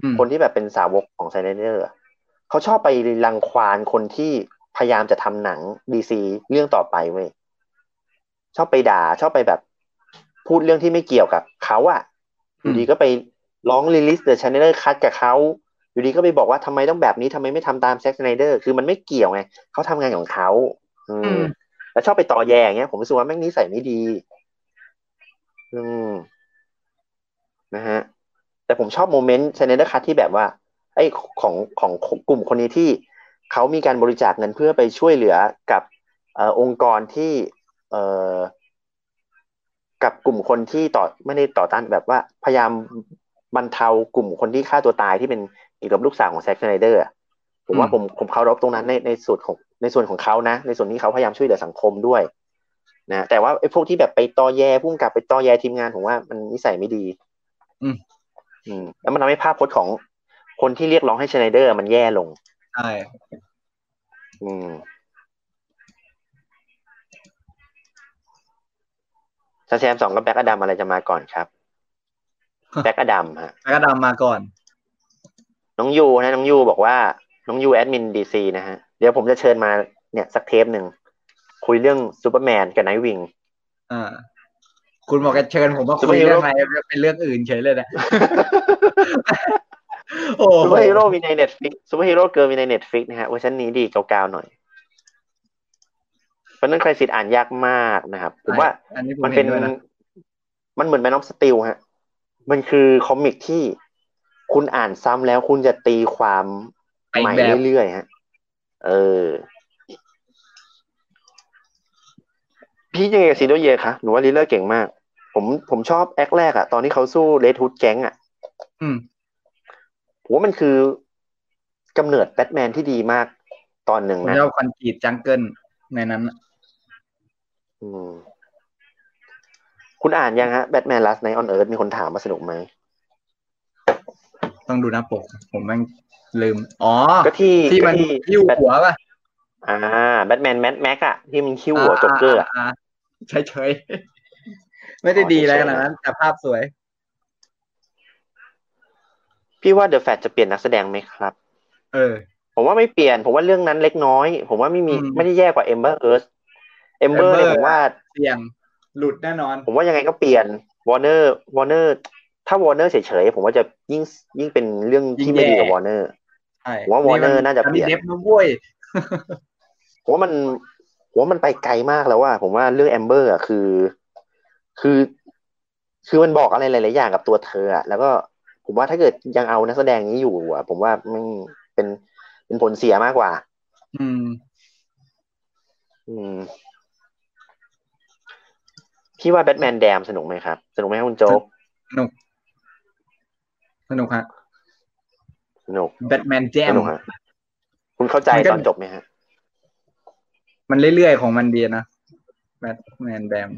อืมคนที่แบบเป็นสาวกของชาแนเขาชอบไปรังควานคนที่พยายามจะทำหนัง DC เรื่องต่อไปเว้ยชอบไปด่า ชอบไปแบบ พูดเรื่องที่ไม่เกี่ยวกับเขาอะอยู่ดีก็ไปร้องลิลิสเดอะช n นเดอร์คักับเขา อยู่ดีก็ไปบอกว่าทำไมต้องแบบนี้ทำไมไม่ทำตามแซ็กช n นเดอร์คือมันไม่เกี่ยวไงเขาทำงานของเขาอือืมมแล้วชอบไปต่อแย่อย่างเงี้ยผมรู้สึกว่าแม่งนิสัยไม่ดี อืมนะฮะ แต่ผมชอบโมเมนต์ช n นเดอร์คัที่แบบว่า ไอ้ของของของกลุ่มคนนี้ที่เขามีการบริจาคเงินเพื่อไปช่วยเหลือกับเออองค์กรที่ เออกับกลุ่มคนที่ต่อไม่ได้ต่อต้านแบบว่า พยายามบรรเทากลุ่มคนที่ฆ่าตัวตายที่เป็น เกี่ยวกับลูกสาวของแซ็กช n นเดอร์ผมว่าอืมผมผมเคารพตรงนั้นในในส่วนของในส่วนของเขานะ ในส่วนที่เขาพยายามช่วยเหลือสังคมด้วย นะแต่ว่าไอ้พวกที่แบบไปตอแยพุ่งกลับไปตอแยทีมงานผมว่ามันนิสัยไม่ดี อืมอืมแล้วมันทำให้ภาพพจน์ของคนที่เรียกร้องให้ Snyder มันแย่ลงใช่อืม Shazam สองกับ Black Adam อะไรจะมาก่อนครับ Black Adam ฮะแล้วก็ดำมาก่อน น้องยูนะน้องยูบอกว่า น้องยูแอดมิน DC นะฮะ เดี๋ยวผมจะเชิญมาเนี่ยสักเทปหนึ่ง คุยเรื่องซูเปอร์แมนกับไนท์วิงอ่าคุณบอกจะเชิญผมมาคุยเรื่องอะไรเป็นเรื่องอื่นเฉยเลยนะโอ้ซูโหเปอร์ฮีโร่มีในเน็ตฟิกซูเปอร์ฮีโร่เกิร์มีในเน็ตฟิกนะฮะเวอร์ชันนี้ดีเก่าๆหน่อยเพราะนั้นใครสิทธิ์อ่านยากมากนะครับผมว่าอันนี้ผมมันเห็เป็นนด้วยนะมันเหมือนแมนออฟสติลฮะ มันคือคอมิกที่ คุณอ่านซ้ำแล้วคุณจะตีความไปอีกแบบใหม่เรื่อยๆฮะ เออ พี่ยังไงกับ Zero Year คะหนูว่าลิลเลอร์เก่งมาก ผมผมชอบ act แรกอะตอนที่เขาสู้ Red Hood Gang อะอืมผมว่ามันคือกำเนิดแบทแมนที่ดีมาก ตอนหนึ่งผมนะชอบ Concrete Jungle ในนั้นน่ะอืมคุณอ่านยังฮะ Batman Last Knight on Earth มีคนถามมาสนุกไหม ต้องดูหน้าปก ผมแม่งลืม อ๋อ ก็ที่ที่มันก็ที่ยิ้วแบทหัวป่ะ อ่า Batman Mad Max อะที่มันหิ้วหัวจ็อกเกอร์อะใช่เฉยๆไม่ได้ดีอะไรขนาดนั้น แต่ภาพสวย พี่ว่า The Flash จะเปลี่ยนนักแสดงไหมครับ เออ ผมว่าไม่เปลี่ยน ผมว่าเรื่องนั้นเล็กน้อย ผมว่าไม่มีอืมไม่ได้แย่กว่าเอมเบอร์เอิร์ธเอมเบอร์ Amber เนี่ยผมว่าเสี่ยงหลุดแน่นอน ผมว่ายังไงก็เปลี่ยนWarner Warner ถ้าวอร์เนอร์เฉยๆผมว่าจะยิ่งยิ่งยิ่งเป็นเรื่องยิ่ที่ไม่ดีแย่กับวอร์เนอร์ใช่ผมว่า Warner น่าจะเปลี่ยนอัเดฟนะเว้ยผมว่ามันผมว่ามันไปไกลมากแล้วว่า ผมว่าเรื่อง Amber อะคือ คือ คือมันบอกอะไรหลายๆอย่างกับตัวเธออะแล้วก็ผมว่าถ้าเกิดยังเอานักแสดงนี้อยู่อะ ผมว่ามันเป็นเป็นผลเสียมากกว่า อืม อืมพี่ว่าแบทแมนแดมสนุกไหมครับ สนุกไหมครับคุณโจ๊กสนุก สนุกฮะสนุกแบทแมนแจสมนุกฮะคุณเข้าใจมันก็ตอนจบไหมฮะ มันเรื่อยๆของมันดีนะแบทแมนแดม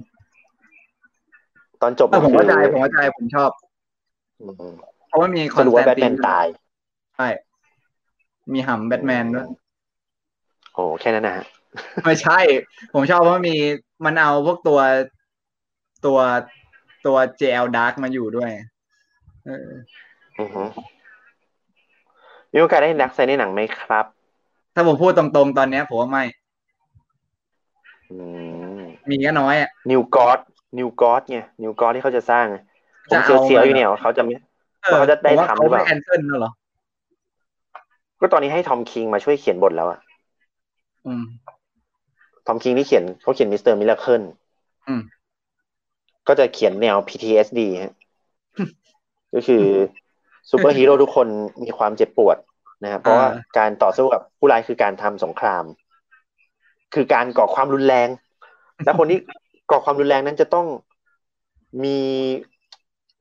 ตอนจบแต่ผมคือเข้าใจผมเข้าใจผมชอบอืมเพราะว่ามีคสอนรุปแทว่าแบทแมนนตายใช่มีหำแบทแมนด้วยโอ้แค่นั้นนะฮะไม่ใช่ ผมชอบเพราะมีมันเอาพวกตัวตัวตัว JL Dark มาอยู่ด้วยเออ อือฮึมีโอกาสได้นักแสดงในหนังไหมครับ ถ้าผมพูดตรงๆ ตอนเนี้ยผมว่าไม่ อืมมีก็น้อยอะ นิวกอดนิวกอดไงนิวกอดที่เขาจะสร้างไงผมจะเสียวเอา เสียวอยู่เนี่ยว่าเขาจะไม่เออเขาจะได้ผมว่าทำหรือเปล่าเขาไม่แอนเซิลน่ะเหรอ ก็ตอนนี้ให้ Tom King มาช่วยเขียนบทแล้วอะอืม Tom King ที่เขียนเขาเขียน Mister Miracle อืมก็จะเขียนแนว PTSD ฮะ ก็คือ ซูเปอร์ฮีโร่ทุกคนมีความเจ็บปวดนะครับเพราะว่าการต่อสู้กับผู้ร้ายคือการทำสงคราม คือการก่อความรุนแรง และคนที่ก่อความรุนแรงนั้นจะต้องมี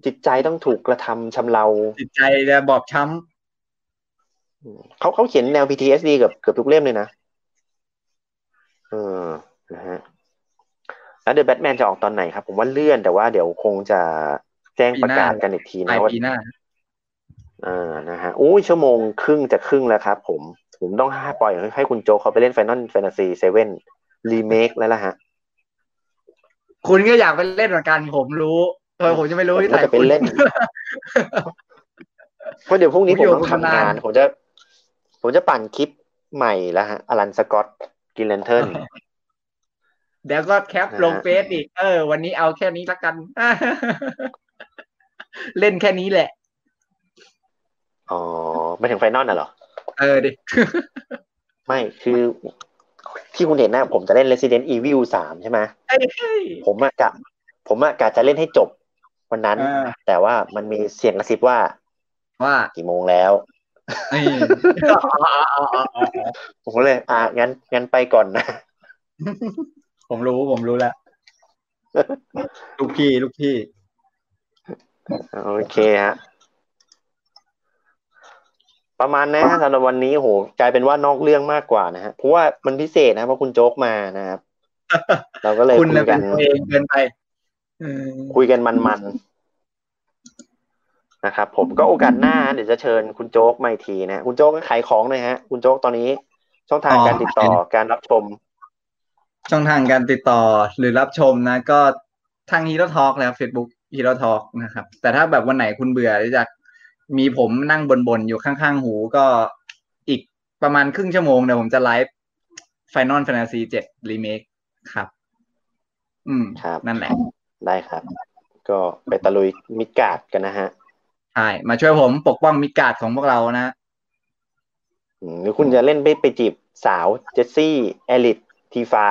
จิตใจต้องถูกกระทำชำเรา จิตใจจะบอบช้เขาเขาเขียนแนว PTSD เกือบเกือบทุกเล่มเลยนะเออนะฮะแล้วเดอะแบทแมนจะออกตอนไหนครับ ผมว่าเลื่อนแต่ว่าเดี๋ยวคงจะแจ้งประกาศกันอีกทีำปลานะยว่าปีหน้า อ่านะฮะอุ้ยชั่วโมงครึ่งจะครึ่งแล้วครับผม ผมต้องให้ปล่อยให้ให้คุณโจกเขาไปเล่น Final Fantasy 7 Remake แล้วล่ะฮะ คุณก็อยากไปเล่นเหมือนกันผมรู้เออผมจะไม่รู้ผมที่ก็ถ่ายจะไปเล่นเพราะเดี๋ยวพรุ่งนี้ผผมมอยู่ต้องกับคุณทำงานนาน ผมจะ ผมจะปั่นคลิปใหม่แล้วฮะอลันสกอตกินเลนเทิร์นเดี๋ยวก็แคปลงเฟซอีก เออ วันนี้เอาแค่นี้ละกัน เล่นแค่นี้แหละ อ๋อไม่ถึงไฟนอลน่ะเหรอ เออดิ ไม่คือที่คุณเห็นนะผมจะเล่น Resident Evil 3ใช่ไหมเอ้ยเฮ้ยผมอะกะ ผมอะกะจะเล่นให้จบวันนั้นอ่าแต่ว่ามันมีเสียงกระซิบว่า ว่ากี่โมงแล้วเอ้ยผมก็เลย อะงั้นงั้นไปก่อนนะ ผมรู้ผมรู้แล้ว ลูกพี่ ลูกพี่ โอเคฮะ ประมาณนะฮะสำหรับวันนี้โหกลายเป็นว่านอกเรื่องมากกว่านะฮะเพราะว่ามันพิเศษนะเพราะคุณโจ๊กมานะครับเราก็เลยคุณคุน่ะยเป็กันนตัวเองเกินไปเออคุยกันมันๆนะครับ ผมก็โอกาสหน้า เดี๋ยวจะเชิญคุณโจ๊กมาอีกทีนะคุณโจ๊กก็ขายของหน่อยฮะ คุณโจ๊กตอนนี้ช่องทางการติดต่อการรับชม ช่องทางการติดต่อหรือรับชมนะ ก็ทาง Hero Talk แล้ว Facebook Hero Talk นะครับ แต่ถ้าแบบวันไหนคุณเบื่อที่จะ มีผมนั่งบนๆอยู่ข้างๆหูก็อีกประมาณครึ่งชั่วโมงเดี๋ยวผมจะไลฟ์ Final Fantasy 7 Remake ครับ อืมครับ นั่นแหละ ได้ครับ ก็ไปตะลุยมิดการ์ดกันนะฮะ ใช่ มาช่วยผมปกป้องมิดการ์ดของพวกเรานะอืมหรือคุณจะเล่นไปไปจีบสาวเจสซี่แอลิททีฟา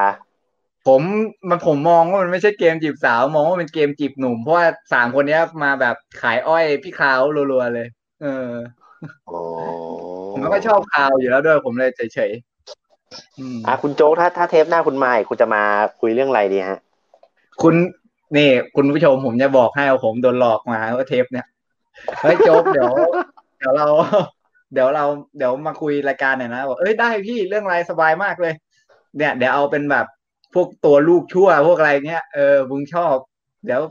ผมมันผมมองว่ามันไม่ใช่เกมจีบสาว มองว่าเป็นเกมจีบหนุ่ม เพราะว่าสามคนเนี้ยมาแบบขายอ้อยพี่คราวรัวๆเลย เอออ๋อผมไม่ค่อยชอบคราวอยู่แล้วด้วยผมเลยเฉยๆอืมอะคุณโจ๊กถ้าถ้าเทปหน้าคุณมาอีกคุณจะมาคุยเรื่องอะไรดีฮะ คุณนี่คุณผู้ชมผมจะบอกให้ว่าผมโดนหลอกมาว่าเทปเนี่ยเฮ้ยโจ๊กเดี๋ยว เดี๋ยวเรา เดี๋ยวเราเดี๋ยวมาคุยรายการหน่อยนะบอกเอ้ยได้พี่เรื่องอะไรสบายมากเลย เนี่ย เดี๋ยวเอาเป็นแบบ พวกตัวลูกชั่วพวกอะไรเงี้ยเออมึงชอบ เดี๋ยว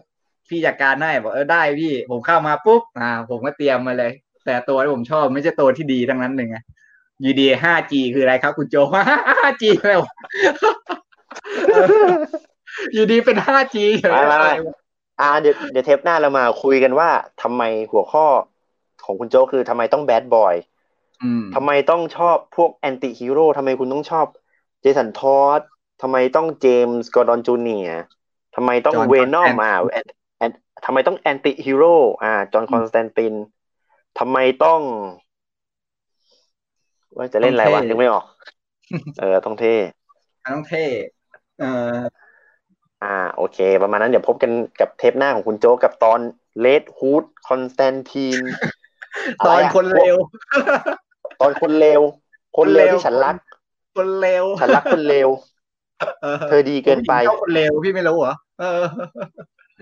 พี่จัดการได้บอกเออได้พี่ ผมเข้ามาปุ๊บอ่า ผมก็เตรียมมาเลย แต่ตัวที่ผมชอบไม่ใช่ตัวที่ดีทั้งนั้นเลยไงยูดี 5G คืออะไรครับ คุณโจ 5G แล้วอยู่ดีเป็น 5G เฉยไม่ไม่ไม่อ่าเดี๋ยวเดี๋ยวเทปหน้าเรามาคุยกันว่าทำไมหัวข้อของคุณโจ๊กคือทำไมต้อง bad boy อืมทำไมต้องชอบพวก antihero ทำไมคุณต้องชอบ Jason Todd ทำไมต้อง James Gordon Junior ทำไมต้อง John Venom Constantine อ่าแอนแอนทำไมต้อง antihero อ่า John Constantine ทำไมต้อง ว่าจะเล่นอะไรวะต้องเท่นึกไม่ออก เออ ต้องเท่มันต้องเท่เอออ่า โอเค ประมาณนั้นเดี๋ยวพบกันกับเทปหน้าของคุณโจ๊กกับตอน Red Hood Constantine ตอนคนเลว ตอนคนเลวคนเลวที่ฉันรัก คนเร็ว ฉันรักคนเลว เธอดีเกินไปผมชอบคนเลวพี่ไม่รู้เหรอเออ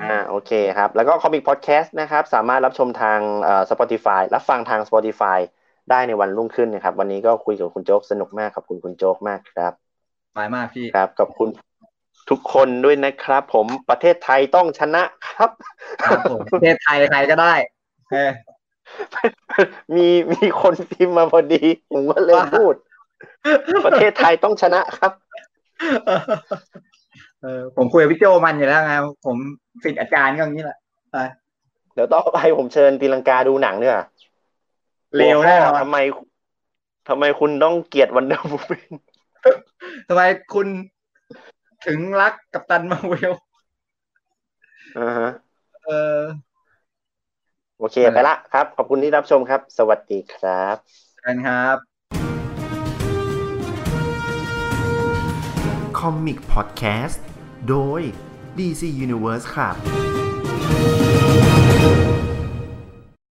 อ่าโอเคครับ แล้วก็ Comics Podcast นะครับ สามารถรับชมทางเอ่อ Spotify รับฟังทาง Spotify ได้ในวันรุ่งขึ้นนะครับ วันนี้ก็คุยกับคุณโจ๊กสนุกมากขอบคุณคุณโจ๊กมากครับหมายมากพี่ครับขอบคุณทุกคนด้วยนะครับ ผมประเทศไทยต้องชนะครับครับผมประเทศไทยใครก็ได้เออมีมีคนพิมพ์มาพอดีผมก็เลยว่าพูด ประเทศไทยต้องชนะครับ เออผมคุยกับพี่โจมันอยู่แล้วไงผมสิทธิ์อาจารย์ก็อย่างนี้แหละไปเดี๋ยวต่อไปผมเชิญตีลังกาดูหนังเนี่ยเร็วแน่นอนทำไมทำไมคุณต้องเกลียด Wonder Womanทำไมคุณถึงรัก Captain Marvel อ่าฮะเออโอเคไปละครับ ขอบคุณที่รับชมครับ สวัสดีครับกันครับ Comics Podcastโดย DC Universe ครับ